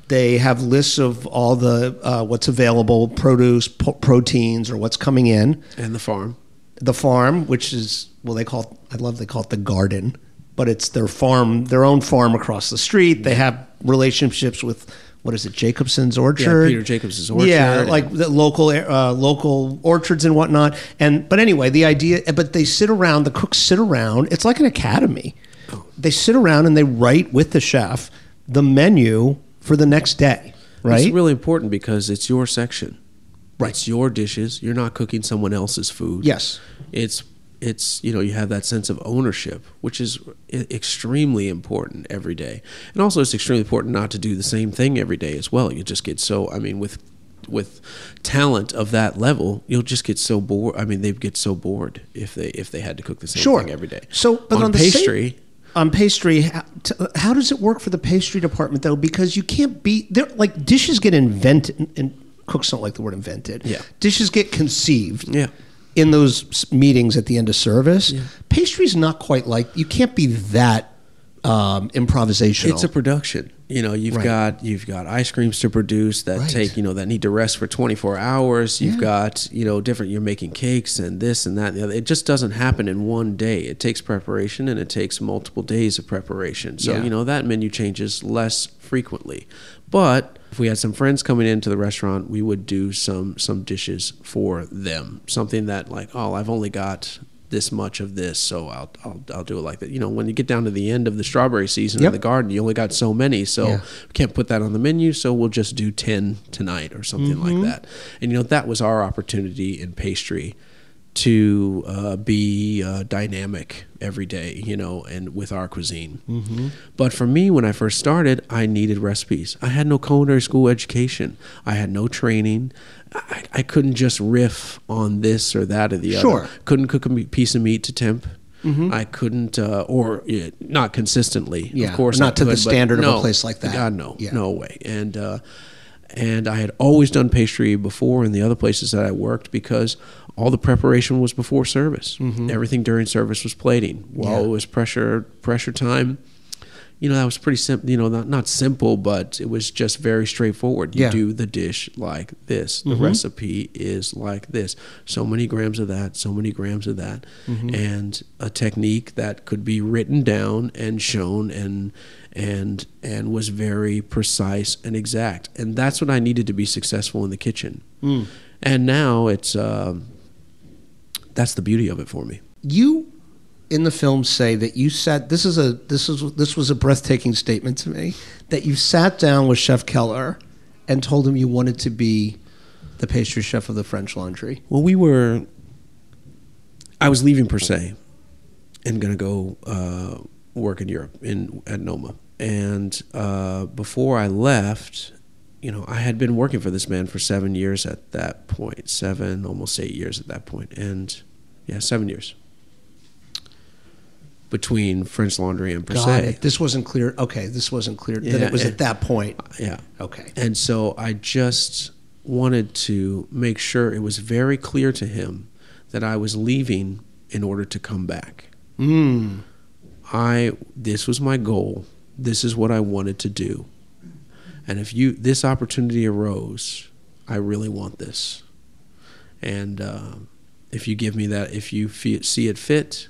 They have lists of all the uh, what's available produce po- proteins or what's coming in. And the farm. The farm, which is well, they call it, I love they call it the garden, but it's their farm, their own farm across the street. They have relationships with what is it, Jacobsen's Orchard, Yeah, Peter Jacobsen's Orchard. yeah, like the local uh, local orchards and whatnot. And but anyway, the idea, but they sit around, the cooks sit around. It's like an academy. They sit around and they write with the chef the menu for the next day. Right? It's really important because it's your section. Right. It's your dishes. You're not cooking someone else's food. Yes. It's it's you know you have that sense of ownership, which is extremely important every day, and also it's extremely important not to do the same thing every day as well. You just get so I mean with with talent of that level, you'll just get so bored. I mean, they'd get so bored if they if they had to cook the same Sure. thing every day. So, but on, the pastry, same, on pastry, how, t- how does it work for the pastry department though? Because you can't be there. Like dishes get invented, and cooks don't like the word invented. Yeah. dishes get conceived. Yeah. In those meetings at the end of service. Pastry's not quite like you can't be that um, improvisational. It's a production. You know, you've Right. got you've got ice creams to produce that Right. take you know that need to rest for 24 hours. You've Yeah. got you know different. You're making cakes and this and that and the other. It just doesn't happen in one day. It takes preparation and it takes multiple days of preparation. So Yeah. you know that menu changes less frequently. But if we had some friends coming into the restaurant, we would do some some dishes for them. Something that like, oh, I've only got this much of this, so I'll I'll, I'll do it like that. You know, when you get down to the end of the strawberry season Yep. in the garden, you only got so many, so Yeah. we can't put that on the menu. So we'll just do ten tonight or something Mhm. like that. And you know, that was our opportunity in pastry to uh, be uh, dynamic every day, you know, and with our cuisine. Mhm. But for me, when I first started, I needed recipes. I had no culinary school education. I had no training. I, I couldn't just riff on this or that or the Sure. other. Couldn't cook a piece of meat to temp. Mhm. I couldn't, uh, or yeah, not consistently. Yeah, of course, not to the could, but standard of a place like that. God, no, Yeah. no way. And uh, and I had always done pastry before in the other places that I worked because all the preparation was before service. Mhm. Everything during service was plating. While Yeah. it was pressure pressure time, you know that was pretty simple. You know, not not simple, but it was just very straightforward. You Yeah. do the dish like this. The Mhm. recipe is like this. So many grams of that. So many grams of that, Mhm. and a technique that could be written down and shown and and and was very precise and exact. And that's what I needed to be successful in the kitchen. Mm. And now it's um, that's the beauty of it for me. you in the film say that you sat this is a this is this was a breathtaking statement to me that you sat down with chef keller and told him you wanted to be the pastry chef of the french laundry Well, we were. I was leaving per se, and gonna go uh, work in Europe in at Noma, and uh, before I left, you know, I had been working for this man for seven years at that point, seven, almost eight years at that point, and yeah, seven years between French Laundry and Per Got Se. it. This wasn't clear. Okay, this wasn't clear. that it was and- at that point. Yeah. Okay. And so I just wanted to make sure it was very clear to him that I was leaving in order to come back. Mm. I this was my goal. This is what I wanted to do. And if you this opportunity arose, I really want this. And uh, if you give me that, if you feel, see it fit,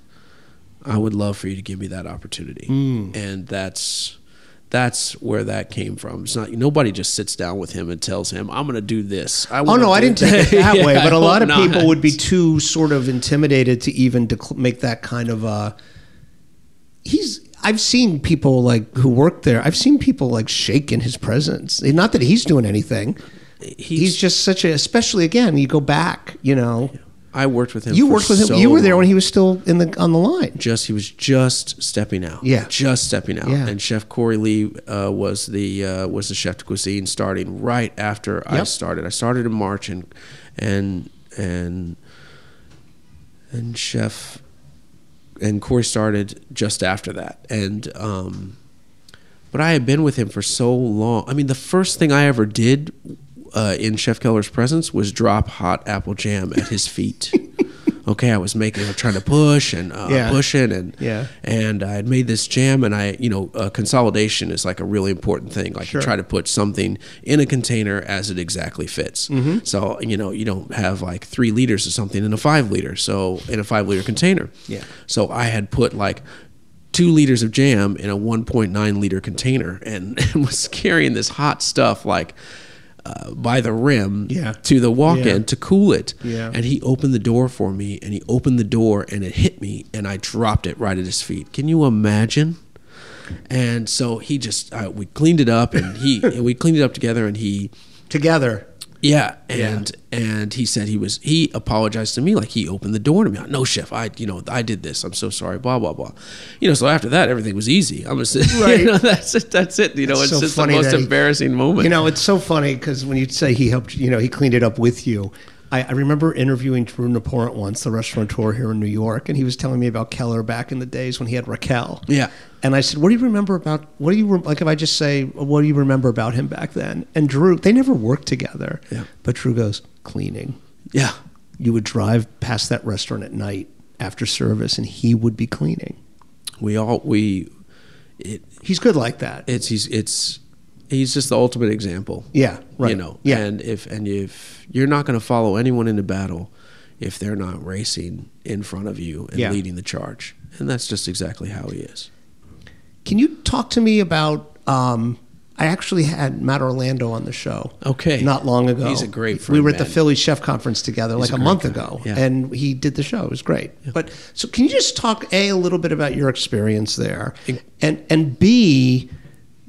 I would love for you to give me that opportunity. Mm. And that's that's where that came from. It's not nobody just sits down with him and tells him, "I'm going to do this." I Oh no, I didn't take it that Yeah, way. But I a lot of hope people would be too sort of intimidated to even decl- make that kind of a. He's. I've seen people like who work there. I've seen people like shake in his presence. Not that he's doing anything. He's, just such a. Especially again, you go back. You know, I worked with him. you worked with him. so you were there when he was still in the on the line. just he was just stepping out. Yeah. just stepping out. Yeah. And Chef Corey Lee uh, was the uh, was the chef de cuisine starting right after I started. I started in March and and and and Chef and Corey started just after that. And um, but I had been with him for so long. I mean, the first thing I ever did uh, in Chef Keller's presence was drop hot apple jam at his feet. okay, I was making, I'm trying to push and uh, Yeah. pushing, and Yeah. and I had made this jam, and I, you know, uh, consolidation is like a really important thing. Like Sure. you try to put something in a container as it exactly fits. Mhm. So you know, you don't have like three liters of something in a five liter, so in a five liter container. Yeah. So I had put like two liters of jam in a 1.9 liter container and, and was carrying this hot stuff like uh, by the rim Yeah. to the walk-in Yeah. to cool it. Yeah. And he opened the door for me and he opened the door and it hit me and I dropped it right at his feet. Can you imagine? And so he just uh, we cleaned it up and he and we cleaned it up together and he Together. Yeah, and and he said he was he apologized to me like he opened the door to me. No, chef, I you know I did this. I'm so sorry. Blah blah blah. You know, so after that everything was easy. I'm just Right. you know that's it. That's it. You know, It's so just the most he- embarrassing moment. You know, it's so funny because when you say he helped, you know, he cleaned it up with you. I, I remember interviewing Drew Nieporent once, the restaurateur here in New York, and he was telling me about Keller back in the days when he had Rakel. Yeah. And I said, "What do you remember about? What do you like? If I just say, what do you remember about him back then?" And Drew, they never worked together. Yeah. But Drew goes cleaning. Yeah. You would drive past that restaurant at night after service, and he would be cleaning. we all we it He's good like that. it's he's it's he's just the ultimate example. Yeah, right. You know, Yeah. and if and if you're not going to follow anyone into battle if they're not racing in front of you and Yeah. leading the charge, and that's just exactly how he is. Can you talk to me about? Um, I actually had Matt Orlando on the show. Okay. Not long ago. He's a great friend. We were at the man. Philly Chef Conference together He's like a a, month guy. ago, Yeah. and he did the show. It was great. But so, can you just talk a a little bit about your experience there, and and b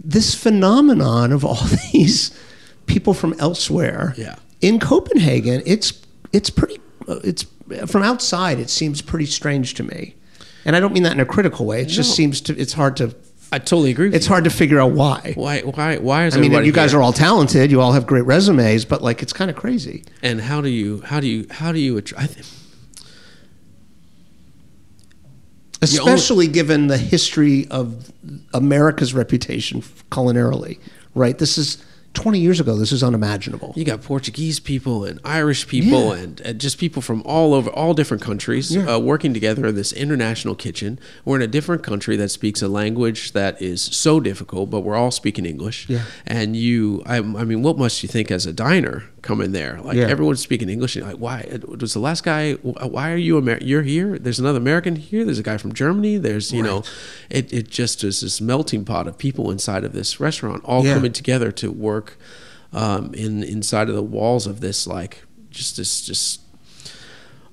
this phenomenon of all these people from elsewhere. Yeah. In Copenhagen, it's it's pretty. uh, It's from outside. It seems pretty strange to me, and I don't mean that in a critical way. It just seems to. It's hard to. I totally agree. With It's hard to figure out why. Why? Why? Why is I mean, you guys here? are all talented. You all have great resumes, but like, it's kind of crazy. And how do you? How do you? How do you? I think especially given the history of America's reputation culinarily. Right? This is 20 years ago. This is unimaginable. you got Portuguese people and Irish people Yeah. and, and just people from all over, all different countries, Yeah. uh, working together in this international kitchen. We're in a different country that speaks a language that is so difficult, but we're all speaking English. Yeah. And you, I, I mean, what must you think as a diner coming there? Like Yeah. everyone's speaking English. And like, why was the last guy? Why are you? Amer- you're here. There's another American here. There's a guy from Germany. There's you know, it it just is this melting pot of people inside of this restaurant, all Yeah. coming together to work um, in inside of the walls of this like just this just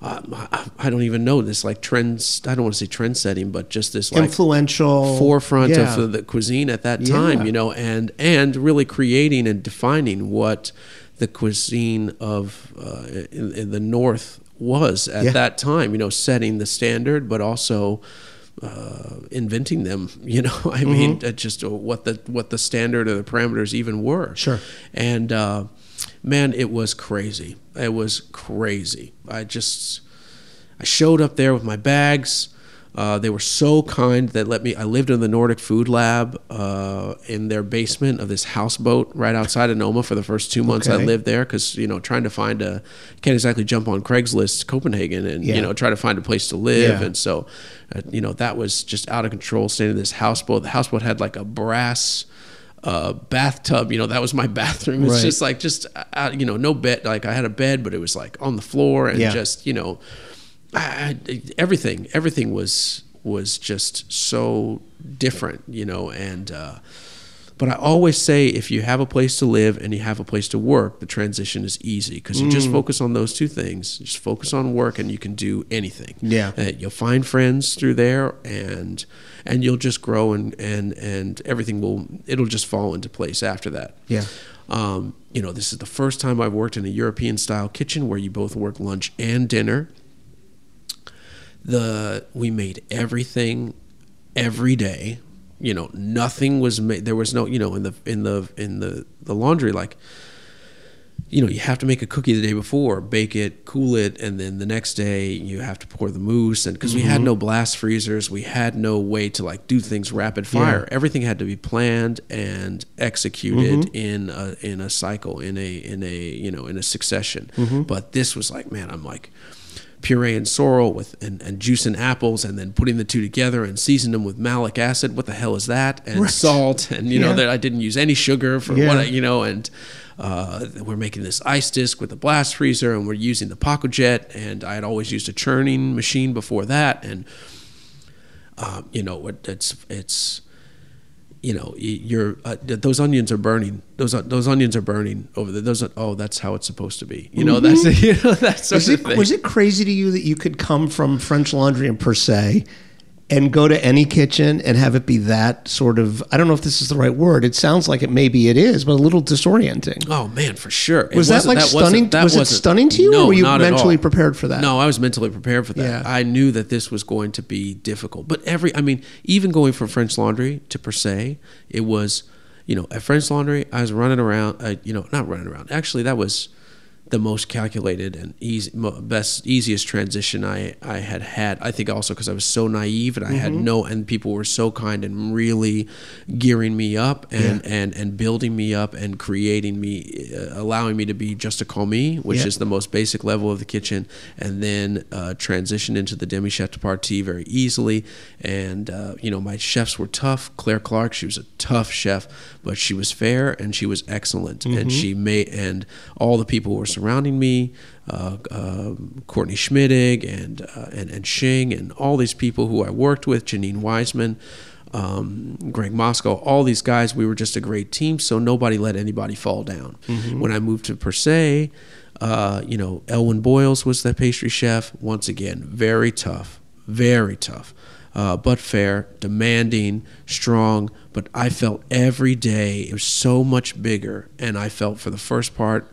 um, I, I don't even know this like trends. I don't want to say trend setting, but just this like Influential. forefront Yeah. of the cuisine at that time, you know, and and really creating and defining what the cuisine of uh, in, in the North was at Yeah. that time. You know, setting the standard, but also uh, inventing them. You know, I mean, uh, just uh, what the what the standard or the parameters even were. Sure. And uh, man, it was crazy. It was crazy. I just I showed up there with my bags. Uh, they were so kind that let me. I lived in the Nordic Food Lab uh, in their basement of this houseboat right outside of Noma for the first two months I lived there because you know trying to find a can't exactly jump on Craigslist Copenhagen and Yeah. you know try to find a place to live Yeah. and so uh, you know that was just out of control. Staying in this houseboat. The houseboat had like a brass uh, bathtub. You know that was my bathroom. It's Right. just like just uh, you know no bed. Like I had a bed, but it was like on the floor and Yeah. just you know I, I- everything everything was was just so different you know and uh, but I always say if you have a place to live and you have a place to work the transition is easy because you just Mm. focus on those two things just focus on work and you can do anything Yeah. Uh, you'll find friends through there and and you'll just grow and and and everything will it'll just fall into place after that Yeah. um, you know, this is the first time I've worked in a European style kitchen where you both work lunch and dinner. The we made everything every day. You know, nothing was made. There was no, you know, in the in the in the the laundry like you know, you have to make a cookie the day before, bake it, cool it, and then the next day you have to pour the mousse. And because we had Mhm. no blast freezers, we had no way to like do things rapid fire. Yeah. Everything had to be planned and executed Mhm. in a in a cycle, in a in a you know in a succession. Mhm. But this was like, man, I'm like puree and sorrel with and, and juice and apples and then putting the two together and season them with malic acid. What the hell is that? And Right. salt. And you know that i didn't use any sugar for Yeah. what I, you know and uh, we're making this ice disc with a blast freezer and we're using the Pacojet and I had always used a churning machine before that. And uh, you know it- it's it's you know you're uh, those onions are burning. Those uh, those onions are burning over there. Those oh that's how it's supposed to be. You know that's you know that's Was it, thing. was it crazy to you that you could come from French Laundry and Per se and go to any kitchen and have it be that sort of I don't know if this is the right word. It sounds like it maybe it is, but a little disorienting. Oh man, for sure. It Was that, like, wasn't- stunning- that was it stunning to you, or were you mentally prepared for that? No, I was mentally prepared for that. Yeah. I knew that this was going to be difficult. But every, I mean, even going from French Laundry to Per se, it was, you know, at French Laundry, I was running around. Uh, you know, not running around. Actually, that was the most calculated and easy, best, easiest transition I I had had. I think also because I was so naive and I had Mhm. no, and people were so kind and really gearing me up and and and building me up and creating me, uh, allowing me to be just a commis, which Yeah. is the most basic level of the kitchen, and then uh, transition into the demi chef de partie very easily. And uh, you know, my chefs were tough. Claire Clark, she was a tough chef, but she was fair and she was excellent, and Mhm. she made and all the people were surrounding me. Uh, uh, Courtney Schmidig and uh, and and Shing and all these people who I worked with, Janine Wiseman, um, Greg Moscow, all these guys, we were just a great team. So nobody let anybody fall down. Mhm. When I moved to Per se, uh, you know, Elwin Boyles was the pastry chef. Once again, very tough, very tough, uh, but fair, demanding, strong. But I felt every day it was so much bigger, and I felt for the first part.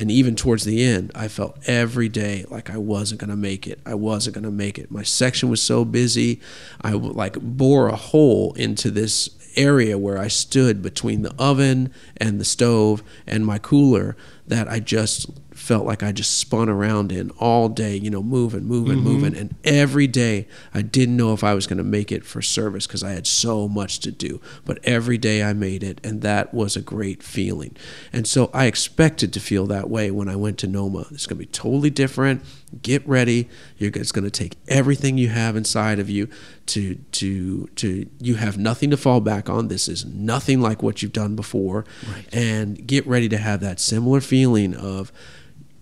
And even towards the end, I felt every day like I wasn't gonna make it. I wasn't gonna make it. My section was so busy. I like bore a hole into this area where I stood between the oven and the stove and my cooler that I just felt like I just spun around in all day, you know, moving, moving, Mhm. moving. And every day I didn't know if I was going to make it for service because I had so much to do. But every day I made it, and that was a great feeling. And so I expected to feel that way when I went to Noma. It's going to be totally different. Get ready. You're, it's going to take everything you have inside of you to to to. You have nothing to fall back on. This is nothing like what you've done before, and get ready to have that similar feeling of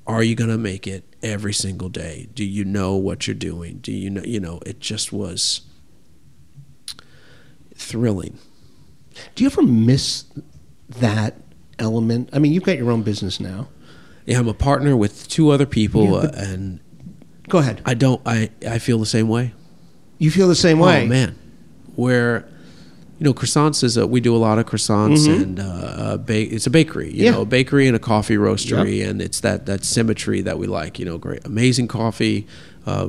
are you going to make it every single day do you know what you're doing do you know you know it just was thrilling Do you ever miss that element? I mean, you've got your own business now. yeah i'm a partner with two other people Yeah, uh, and Go ahead. i don't i i feel the same way You feel the same way. oh man where you know, croissants is a, we do a lot of croissants Mhm. and uh, uh, ba- it's a bakery, you Yeah. know, a bakery and a coffee roastery, and it's that that symmetry that we like. You know, great, amazing coffee. Uh,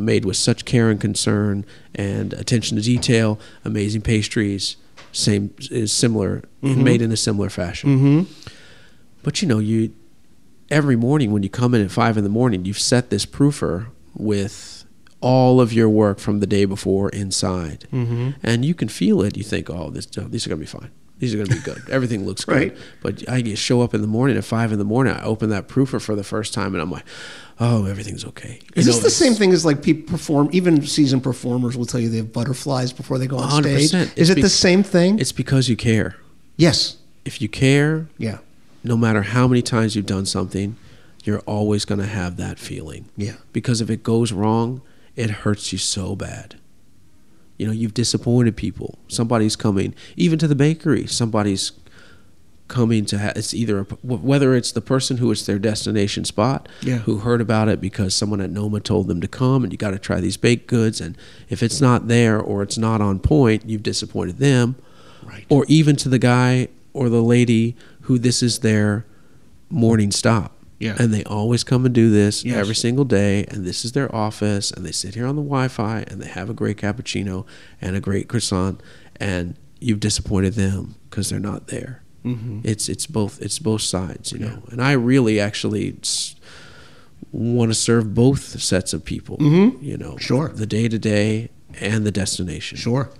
made with such care and concern and attention to detail, amazing pastries, same is similar, Mhm. made in a similar fashion. Mhm. But you know, you every morning when you come in at five in the morning, you've set this proofer with all of your work from the day before inside, Mhm. and you can feel it. You think, "Oh, this, oh, these are gonna be fine. These are gonna be good. Everything looks good." But I show up in the morning at five in the morning. I open that proofer for the first time, and I'm like, "Oh, everything's okay." You Is this the same thing as like people perform? Even seasoned performers will tell you they have butterflies before they go on 100%. stage. It's Is it be- the same thing? It's because you care. Yes. If you care, Yeah. no matter how many times you've done something, you're always going to have that feeling. Yeah. Because if it goes wrong, it hurts you so bad. You know, you've disappointed people. Somebody's coming, even to the bakery, somebody's coming to have it's either a, whether it's the person who it's their destination spot Yeah. who heard about it because someone at Noma told them to come and you got to try these baked goods and if it's not there or it's not on point you've disappointed them right. or even to the guy or the lady who this is their morning stop Yeah. and they always come and do this Yes. every single day and this is their office and they sit here on the wi-fi and they have a great cappuccino and a great croissant and you've disappointed them because they're not there Mhm. it's it's both it's both sides you know and i really actually want to serve both sets of people Mhm. you know Sure. the day to day and the destination Sure.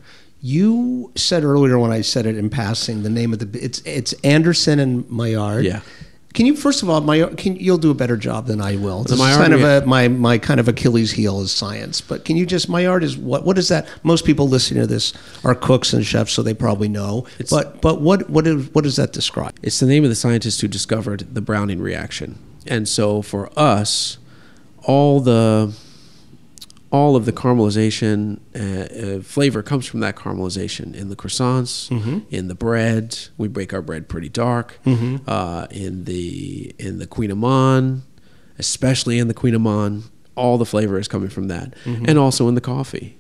You said earlier when I said it in passing the name of the it's it's Andersen and Maillard. Yeah. Can you first of all, my can you'll do a better job than I will. Maillard, kind of a my my kind of Achilles heel is science. But can you just my art is what what is that? Most people listening to this are cooks and chefs, so they probably know. but but what what is, what does that describe? It's the name of the scientist who discovered the Browning reaction. And so for us, all the all of the caramelization uh, uh, flavor comes from that caramelization in the croissants, Mhm. in the bread. We bake our bread pretty dark. Mhm. Uh, in the in the kouign-amann, especially in the kouign-amann, all the flavor is coming from that, Mhm. and also in the coffee.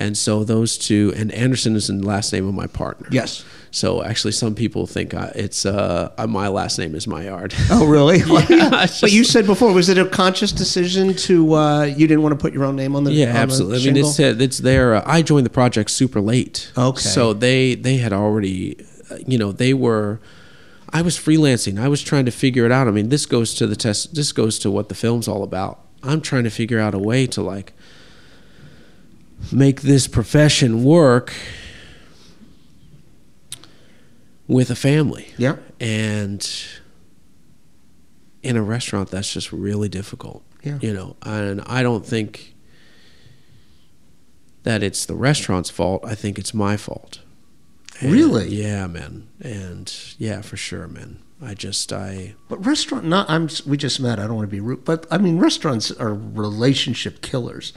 And so those two, and Andersen is the last name of my partner. Yes. So actually, some people think it's uh, my last name is Maillard. Oh really? yeah, but you said before, was it a conscious decision to uh, you didn't want to put your own name on the yeah, on the absolutely. I mean, it's uh, it's there. Uh, I joined the project super late. Okay. So they they had already, uh, you know, they were. I was freelancing. I was trying to figure it out. I mean, this goes to the test. This goes to what the film's all about. I'm trying to figure out a way to like make this profession work with a family. Yeah. And in a restaurant, that's just really difficult. Yeah. You know, and I don't think that it's the restaurant's fault. I think it's my fault. And- Really? Yeah, man. And yeah, for sure, man. I just I But restaurant, not I'm. We just met. I don't want to be rude, but I mean, restaurants are relationship killers.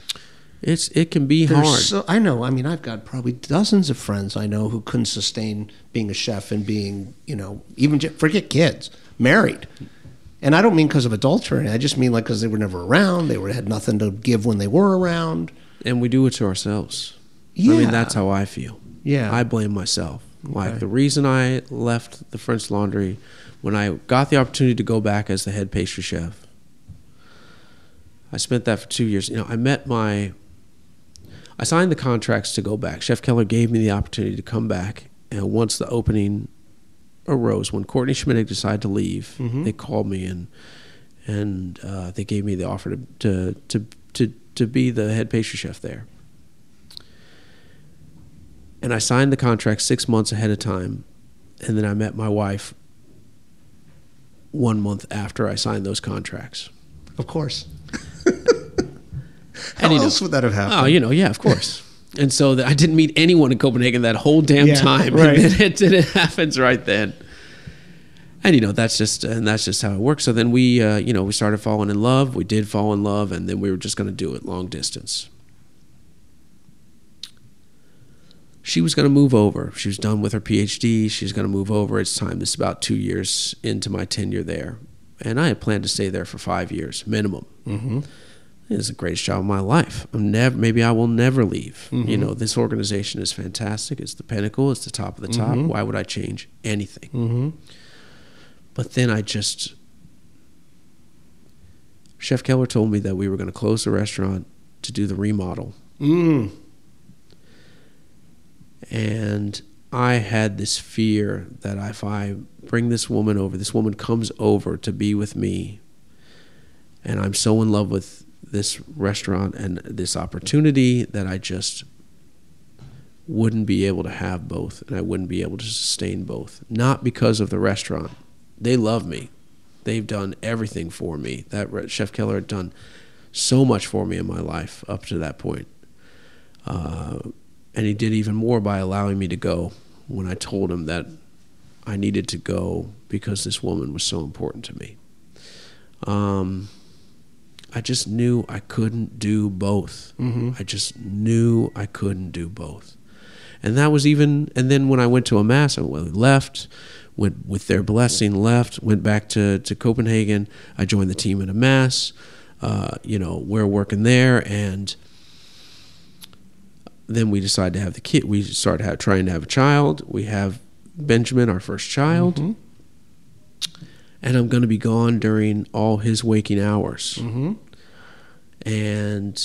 It's it can be hard. So I know. I mean, I've got probably dozens of friends I know who couldn't sustain being a chef and being, you know, even forget kids, married. And I don't mean because of adultery. I just mean like because they were never around. They were had nothing to give when they were around. and we do it to ourselves. Yeah. I mean, that's how I feel. Yeah. I blame myself. Like the reason I left the French Laundry when I got the opportunity to go back as the head pastry chef. I spent that for 2 years. You know, I met my I signed the contracts to go back. Chef Keller gave me the opportunity to come back and once the opening arose when Courtney Schmidig decided to leave, Mhm. they called me and and uh, they gave me the offer to, to to to to be the head pastry chef there. And I signed the contract six months ahead of time, and then I met my wife one month after I signed those contracts. Of course. And, How you know- else would that have happened? Oh, you know, yeah, of course. And so the, I didn't meet anyone in Copenhagen that whole damn Yeah, time. right. And it, and it happens right then. And you know that's just and that's just how it works. So then we, uh, you know, we started falling in love. We did fall in love, and then we were just going to do it long distance. She was going to move over. She was done with her PhD. She's going to move over. It's time. This is about two years into my tenure there, and I had planned to stay there for five years minimum. Mm-hmm. It's the greatest job of my life. I'm never. Maybe I will never leave. You Mhm. know, this organization is fantastic. It's the pinnacle. It's the top of the top. Mhm. Why would I change anything? Mhm. But then I just. Chef Keller told me that we were going to close the restaurant to do the remodel. Mm. And I had this fear that if I bring this woman over, this woman comes over to be with me, and I'm so in love with this restaurant and this opportunity that I just wouldn't be able to have both, and I wouldn't be able to sustain both. Not because of the restaurant. They love me. They've done everything for me. That Chef Keller had done so much for me in my life up to that point. Uh, and he did even more by allowing me to go when I told him that I needed to go because this woman was so important to me. Um, I just knew I couldn't do both. Mhm. I just knew I couldn't do both. And that was even, and then when I went to Amass, I left, went with their blessing, left, went back to, to Copenhagen. I joined the team at Amass. Uh, you know, we're working there, and then we decided to have the kid. We started have, trying to have a child. We have Benjamin, our first child, Mhm. And I'm going to be gone during all his waking hours. Mhm. And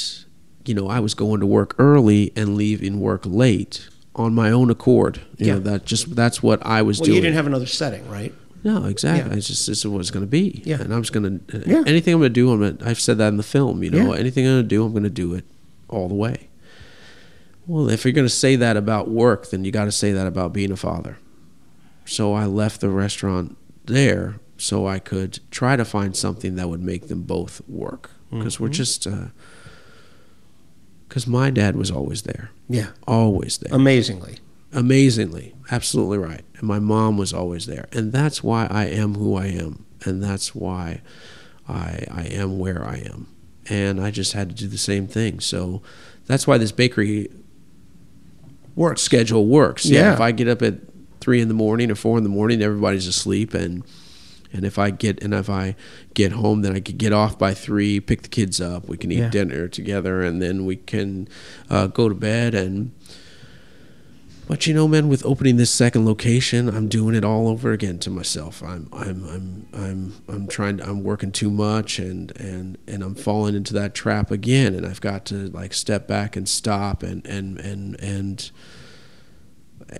you know, I was going to work early and leaving work late on my own accord. You Yeah. know, that just that's what I was doing. Well, doing. you didn't have another setting, right? No, exactly. Yeah. It's just this is what it's going to be. Yeah. and I'm just going to Yeah. anything I'm going to do. I'm gonna, I've said that in the film. You know, Yeah. anything I'm going to do, I'm going to do it all the way. Well, if you're going to say that about work, then you got to say that about being a father. So I left the restaurant there so I could try to find something that would make them both work because we're Mhm. just because my dad was always there. Yeah. always there Amazingly. amazingly absolutely right and my mom was always there and that's why i am who i am and that's why i i am where i am and i just had to do the same thing so that's why this bakery work schedule works yeah. Yeah. if i get up at three in the morning or four in the morning everybody's asleep and and if I get and if I get home, then I could get off by three, pick the kids up. We can eat Yeah. dinner together, and then we can uh, go to bed. And but you know, man, with opening this second location, I'm doing it all over again to myself. I'm I'm I'm I'm I'm trying. To, I'm working too much, and and and I'm falling into that trap again. And I've got to like step back and stop and and and and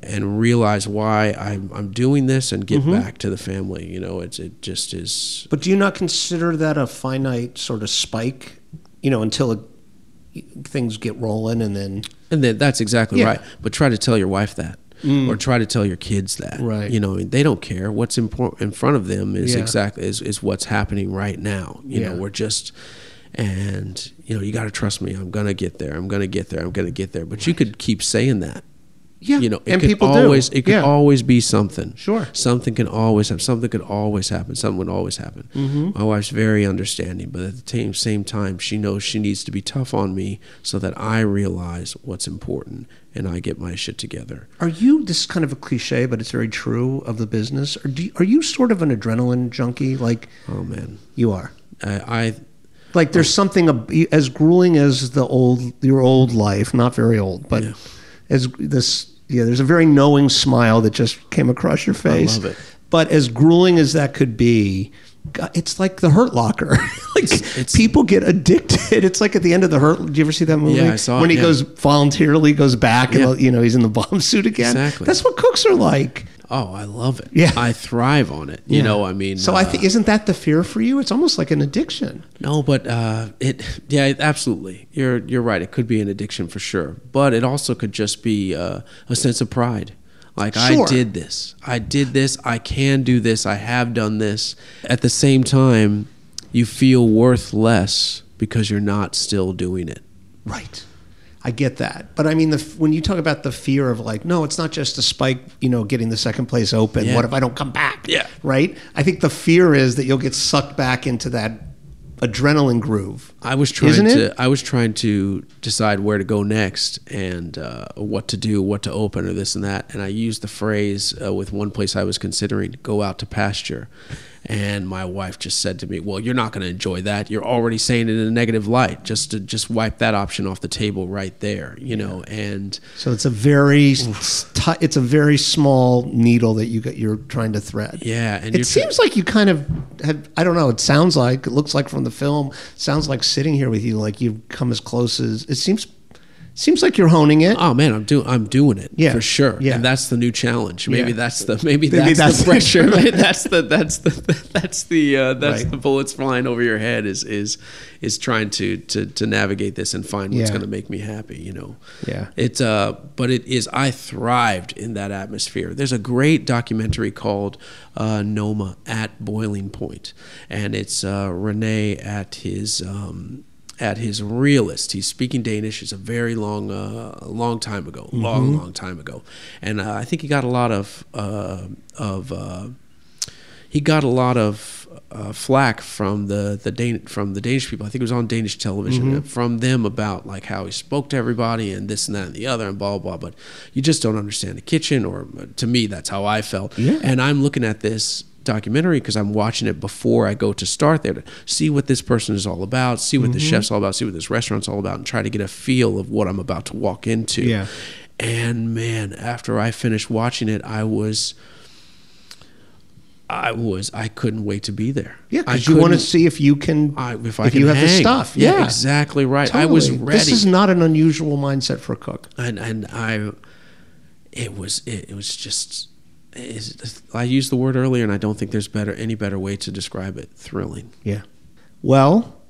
and realize why I'm I'm doing this and get Mhm. back to the family. You know, it's it just is. But do you not consider that a finite sort of spike? You know, until it, things get rolling, and then And then that's exactly Yeah. right. But try to tell your wife that. Mm. Or try to tell your kids that. Right. You know, they don't care. What's important in front of them is Yeah. exactly is, is what's happening right now. You know, we're just and you know, you gotta trust me. I'm gonna get there. I'm gonna get there. I'm gonna get there. But you could keep saying that. Yeah, You know, it and could people do. always it could Yeah. always be something. Sure. Something can always happen. something could always happen. Something would always happen. Mhm. My wife's very understanding, but at the same same time, she knows she needs to be tough on me so that I realize what's important and I get my shit together. Are you this is kind of a cliche, but it's very true of the business? Or do you, are you sort of an adrenaline junkie? Like, oh man, you are. I, I like there's something as grueling as the old your old life, not very old, but as this yeah, there's a very knowing smile that just came across your face. I love it. But as grueling as that could be, God, it's like the Hurt Locker. like people get addicted. It's like at the end of the Hurt. Do you ever see that movie? Yeah, I saw it, when he yeah. goes voluntarily goes back Yeah. and you know he's in the bomb suit again. Exactly. That's what cooks are like. Oh, I love it. Yeah. I thrive on it. You Yeah. know, I mean So I uh, think isn't that the fear for you? It's almost like an addiction. No, but uh, it yeah, absolutely. You're you're right. It could be an addiction for sure, but it also could just be uh, a sense of pride. Like Sure. I did this. I did this. I can do this. I have done this. At the same time, you feel worth less because you're not still doing it. Right. I get that, but I mean, the, when you talk about the fear of like, no, it's not just a spike, you know, getting the second place open. Yeah. What if I don't come back? Yeah. Right. I think the fear is that you'll get sucked back into that adrenaline groove. I was trying Isn't to it? I was trying to decide where to go next and uh, what to do, what to open, or this and that. And I used the phrase uh, with one place I was considering: "Go out to pasture." And my wife just said to me, "Well, you're not going to enjoy that. You're already saying it in a negative light. Just to just wipe that option off the table right there, you know." And So it's a very t- it's a very small needle that you got you're trying to thread. Yeah, and it seems like you kind of had I don't know. It sounds like it looks like from the film. Sounds like sitting here with you, like you've come as close as it seems. Seems like you're honing it. Oh man, I'm doing I'm doing it Yeah. for sure. Yeah. and that's the new challenge. Maybe Yeah. that's the maybe, Maybe that's, that's the pressure. That's the that's the that's the uh, that's Right. the bullets flying over your head is is is trying to to to navigate this and find what's Yeah. going to make me happy. You know. Yeah. It uh, but it is. I thrived in that atmosphere. There's a great documentary called uh, Noma at Boiling Point, and it's uh, Rene at his. Um, at his realist, he's speaking Danish. It's a very long, uh, long time ago, long, Mhm. long time ago, and uh, I think he got a lot of uh, of uh, he got a lot of uh, flack from the the Dan- from the Danish people. I think it was on Danish television Mhm. uh, from them about like how he spoke to everybody and this and that and the other and blah blah. But you just don't understand the kitchen, or to me, that's how I felt. Yeah. And I'm looking at this documentary because I'm watching it before I go to start there to see what this person is all about, see what the Mhm. chef's all about, see what this restaurant's all about, and try to get a feel of what I'm about to walk into. Yeah. And man, after I finished watching it, I was. I was. I couldn't wait to be there. Yeah, because you want to see if you can I, if I if can you have the stuff. Yeah, Yeah, exactly right. I was ready. This is not an unusual mindset for a cook. and and I, it was it, it was just. It's, I used the word earlier, and I don't think there's better any better way to describe it. Thrilling. Yeah. Well,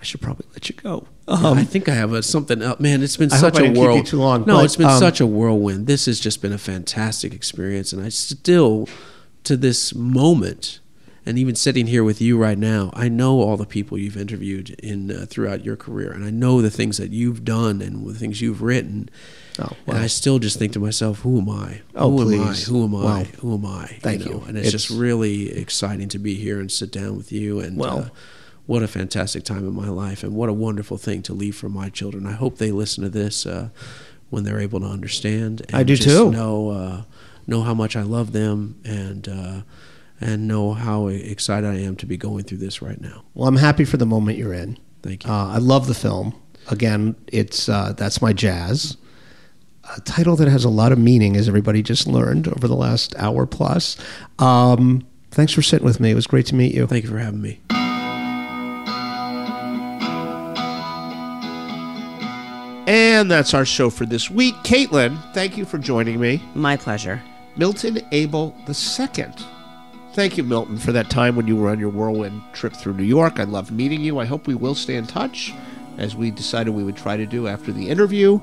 I should probably let you go. Um, I think I have a, something else. Man, it's been I such a didn't whirl. too long, no, but, it's been um, such a whirlwind. This has just been a fantastic experience, and I still, to this moment, and even sitting here with you right now, I know all the people you've interviewed in uh, throughout your career, and I know the things that you've done and the things you've written. Oh, And I still just think to myself, who am I? Oh, who please. am I? Who am I? Who am I? thank know? you. And it's, just really exciting to be here and sit down with you. And Well- uh, what a fantastic time in my life, and what a wonderful thing to leave for my children. I hope they listen to this uh, when they're able to understand. And I do just too. Know uh, know how much I love them, and uh, and know how excited I am to be going through this right now. Well, I'm happy for the moment you're in. Thank you. Uh, I love the film. Again, it's uh, that's my jazz. A title that has a lot of meaning, as everybody just learned over the last hour plus. Um, thanks for sitting with me. It was great to meet you. Thank you for having me. And that's our show for this week. Caitlin, thank you for joining me. My pleasure. Milton Abel II. Thank you, Milton, for that time when you were on your whirlwind trip through New York. I loved meeting you. I hope we will stay in touch, as we decided we would try to do after the interview.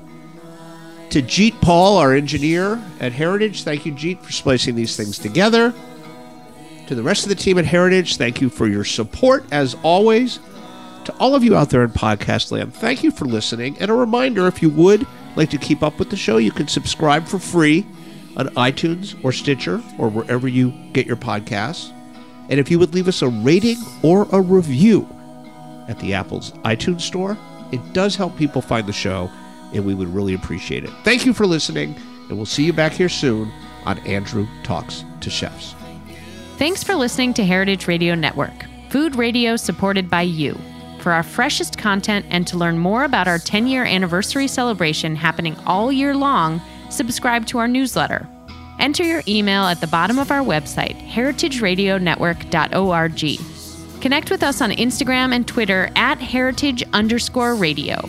To Jeet Paul, our engineer at Heritage, thank you, Jeet, for splicing these things together. To the rest of the team at Heritage, thank you for your support, as always. To all of you out there in podcast land, thank you for listening. And a reminder if you would like to keep up with the show, you can subscribe for free on iTunes or Stitcher or wherever you get your podcasts. And if you would leave us a rating or a review at the Apple's iTunes store, it does help people find the show, and we would really appreciate it. Thank you for listening, and we'll see you back here soon on Andrew Talks to Chefs. Thanks for listening to Heritage Radio Network, food radio supported by you. For our freshest content and to learn more about our 10 year anniversary celebration happening all year long, subscribe to our newsletter. Enter your email at the bottom of our website, heritageradionetwork.org. Connect with us on Instagram and Twitter at heritage underscore radio.